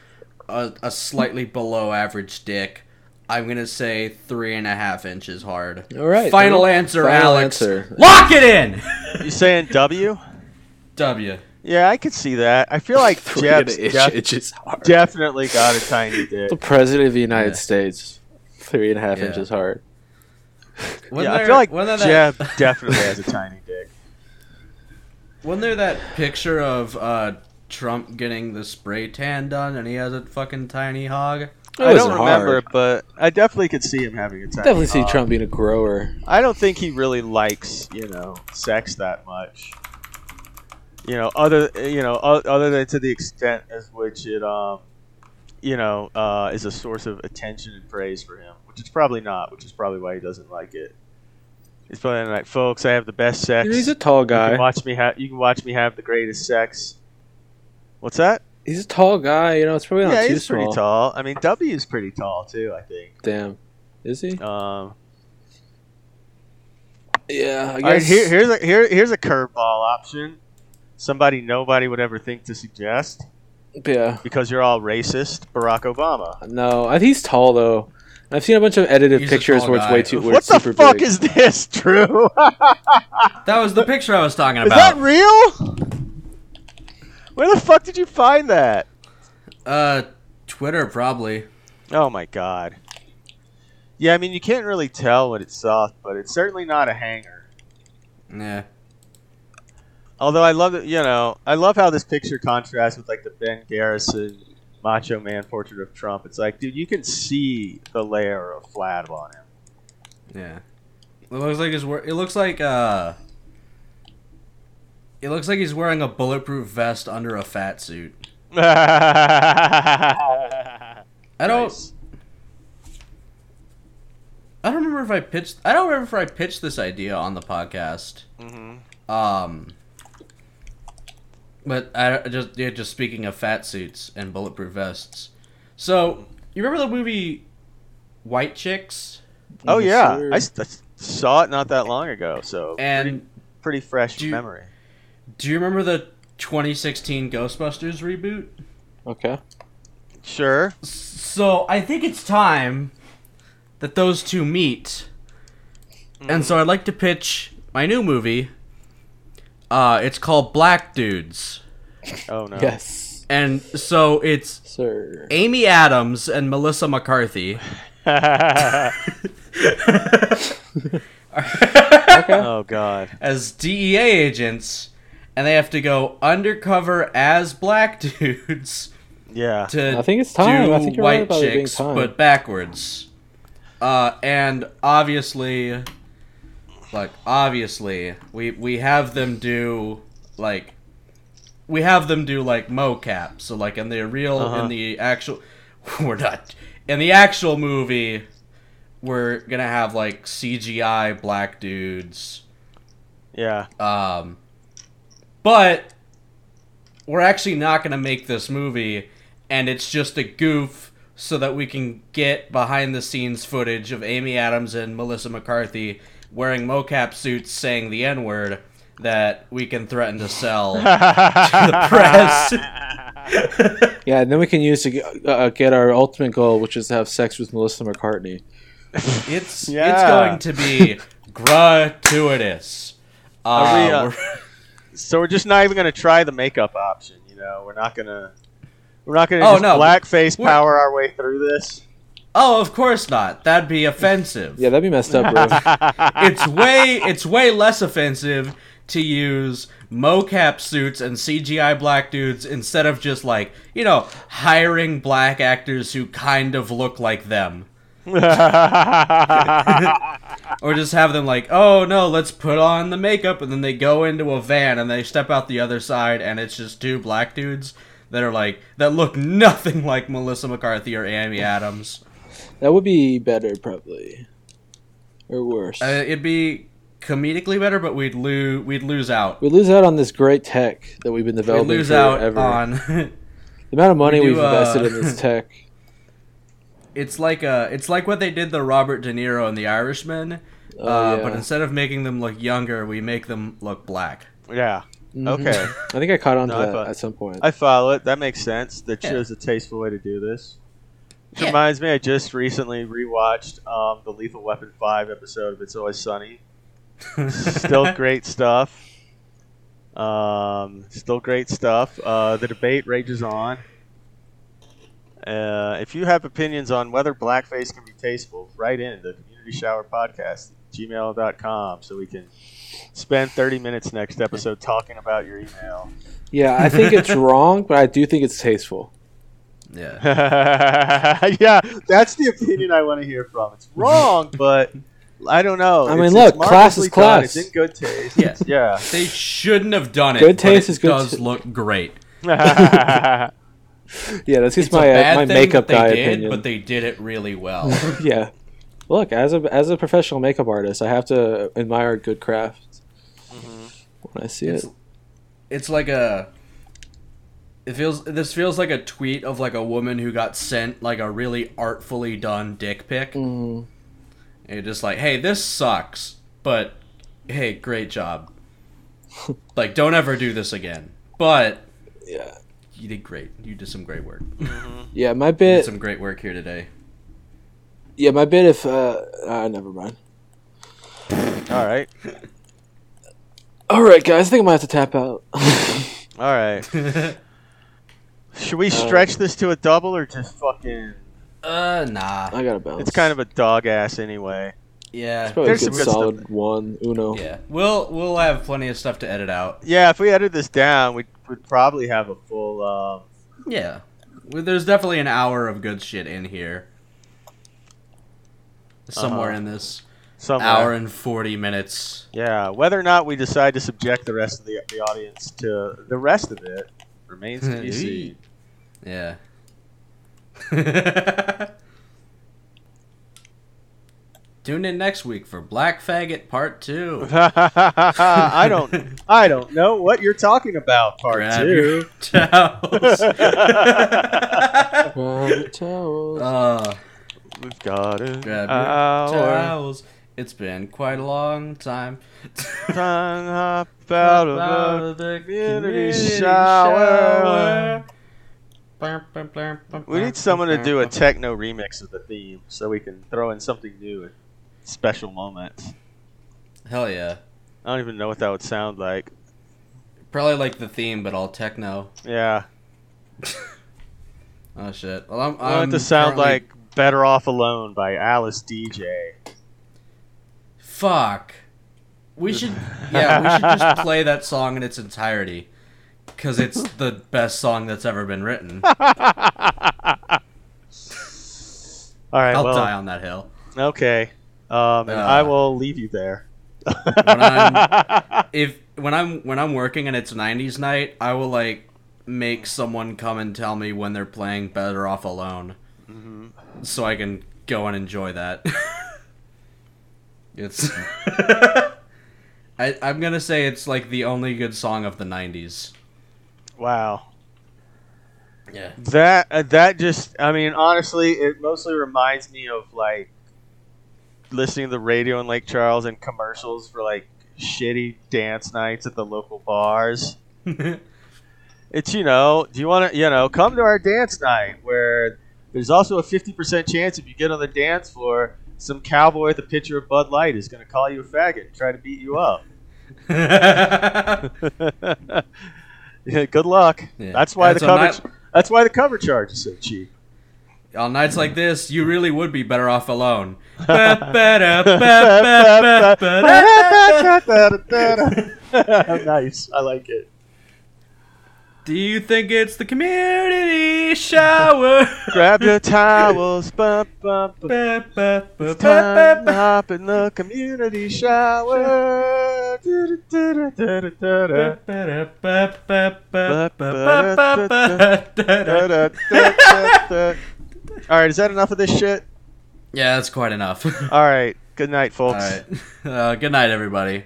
a, a slightly below average dick. I'm gonna say three and a half inches hard. All right. Final answer, Final Alex. answer. Lock it in. You saying W? W. Yeah, I could see that. I feel like Three Jeff's and def- inch is hard. definitely got a tiny dick. The president of the United Yeah. States, three and a half Yeah. inches hard. Wasn't yeah, I feel like wasn't there that- Jeff definitely has a tiny dick. Wasn't there that picture of uh, Trump getting the spray tan done, and he has a fucking tiny hog? It I don't remember, hard. but I definitely could see him having a tiny. Definitely see. Trump being a grower. I don't think he really likes, you know, sex that much. You know, other you know, other than to the extent as which it, um, you know, uh, is a source of attention and praise for him, which it's probably not, which is probably why he doesn't like it. He's probably like, folks, I have the best sex. He's a tall You guy. can watch me have. You can watch me have the greatest sex. What's that? He's a tall guy. You know, it's probably not yeah, too he's small. pretty tall. I mean, W is pretty tall too. I think. Damn, is he? Um, Yeah, I all right, guess. here, here's a here, here's a curveball option. Somebody nobody would ever think to suggest. Yeah. because you're all racist, Barack Obama. No, he's tall though. I've seen a bunch of edited He's pictures where it's guy. way too. Where What the super fuck big. is this, Drew? That was the picture I was talking about. Is that real? Where the fuck did you find that? uh, Twitter probably. Oh my god. Yeah, I mean you can't really tell when it's soft, but it's certainly not a hanger. Yeah. Although I love it, you know, I love how this picture contrasts with like the Ben Garrison Macho Man portrait of Trump. It's like, dude, you can see the layer of flab on him. Yeah. It looks like he's wear- it looks like uh It looks like he's wearing a bulletproof vest under a fat suit. I don't I don't remember if I pitched I don't remember if I pitched this idea on the podcast. hmm Um but I I just yeah, just speaking of fat suits and bulletproof vests. So, you remember the movie White Chicks? Oh Yes, yeah, sir. I s- I s- saw it not that long ago, so And pretty, pretty fresh do memory. do you remember the 2016 Ghostbusters reboot? Okay. Sure. So I think it's time that those two meet. And so mm-hmm. I'd like to pitch my new movie. Uh, it's called Black Dudes. Oh no. Yes, And so it's sir. Amy Adams and Melissa McCarthy. oh god. as DEA agents, and they have to go undercover as black dudes Yeah. to I think it's time. do I think you're white right about it being chicks, time. but backwards. Uh, and obviously, like obviously, we we have them do like we have them do like mocap. So like in the real Uh-huh. in the actual, we're not in the actual movie. We're gonna have like CGI black dudes. Yeah. Um, but we're actually not going to make this movie, and it's just a goof so that we can get behind the scenes footage of Amy Adams and Melissa McCarthy wearing mocap suits saying the N word that we can threaten to sell to the press. Yeah, and then we can use to get, uh, get our ultimate goal, which is to have sex with Melissa McCarthy. It's it's going to be gratuitous. Are we, uh, we're- So we're just not even gonna try the makeup option. You know, we're not gonna. We're not gonna Oh, just no. blackface We're- power our way through this. Oh, of course not. That'd be offensive. Yeah, that'd be messed up, bro. it's way it's way less offensive to use mocap suits and CGI black dudes instead of just like you know hiring black actors who kind of look like them or just have them like oh no let's put on the makeup and then they go into a van and they step out the other side and it's just two black dudes that are like that look nothing like Melissa McCarthy or Amy Adams that would be better, probably, or worse. uh, it'd be comedically better but we'd lose we'd lose out we lose out on this great tech that we've been developing. we developing lose out forever. on the amount of money we we do, have invested uh, in this tech. it's like uh it's like what they did to Robert De Niro and The Irishman Oh, uh, yeah. but instead of making them look younger we make them look black yeah. Mhm. Okay. I think I caught on to No, I that thought- at some point. I follow it. That makes sense. That Yeah. shows a tasteful way to do this. Which Yeah. reminds me, I just recently rewatched um, the Lethal Weapon 5 episode of It's Always Sunny. Still great stuff. Um, still great stuff. Uh, the debate rages on. Uh, if you have opinions on whether blackface can be tasteful, write in the Community Shower Podcast, gmail.com, so we can spend 30 minutes next episode talking about your email. yeah, I think it's wrong, but I do think it's tasteful. Yeah yeah, that's the opinion I want to hear from. It's wrong, but I don't know. I mean, It's- look, it's class is marvelously done. class. It's in good taste. Yes. yeah. they shouldn't have done it Good but taste it is good does t- look great yeah. Yeah, that's just it's my a uh, bad my thing makeup that they guy did, opinion. but they did it really well yeah. Look, as a as a professional makeup artist, I have to admire good craft when I see it's, it. it's like a it feels this feels like a tweet of like a woman who got sent like a really artfully done dick pic Mm, and you're just like hey this sucks but hey great job like don't ever do this again but yeah. you did great. You did some great work. Yeah, my You did bit. some great work here today. Yeah, my bit. If uh, uh never mind. All right. All right, guys. I think I might have to tap out. All right. Should we stretch this to a double or just fucking? uh, nah. I gotta bounce. It's kind of a dog ass anyway. Yeah. probably there's a some good good stuff solid one. Uno. Yeah. We'll we'll have plenty of stuff to edit out. Yeah, if we edit this down, we would probably have a full. Um, Yeah. Well, There's definitely an hour of good shit in here. Somewhere Uh-huh. in this somewhere. hour and 40 minutes. Yeah, whether or not we decide to subject the rest of the, the audience to the rest of it remains to be seen. Yeah. Tune in next week for Black Faggot Part 2. I don't, I don't know what you're talking about. Part Grab two. your towels. Grab your towels. uh, We've got it. Grab your towels. It's been quite a long time. Time hop out of Out the of the community community shower. shower. We need someone to do a techno remix of the theme so we can throw in something new at special moments. Hell yeah. I don't even know what that would sound like. Probably like the theme, but all techno. Yeah. Oh shit. Well, I'm, I want I'm it to sound currently- like Better Off Alone by Alice Deejay. Fuck. We should. Yeah, we should just play that song in its entirety. Because it's the best song that's ever been written. All right, I'll well, die on that hill. okay. Um, and Uh. I will leave you there. When I'm- If when I'm when I'm working and it's '90s night, I will like make someone come and tell me when they're playing Better Off Alone, Mm-hmm. so I can go and enjoy that. it's. I, I'm gonna say it's like the only good song of the '90s. Wow. Yeah. That uh, that just I mean honestly it mostly reminds me of like listening to the radio in Lake Charles and commercials for like shitty dance nights at the local bars. It's you know, do you want to you know come to our dance night where there's also a 50% chance if you get on the dance floor some cowboy with a pitcher of Bud Light is going to call you a faggot and try to beat you up. yeah, good luck. Yeah. That's why And the so cover night- that's why the cover charge is so cheap. On nights like this, you really would be better off alone. nice. I like it. Do you think it's the community shower? Grab your towels. Bump, bump, bump. It's time to hop in the community shower. All right, is that enough of this shit? Yeah, that's quite enough. All right. Good night, All folks. right. Uh, good night, everybody.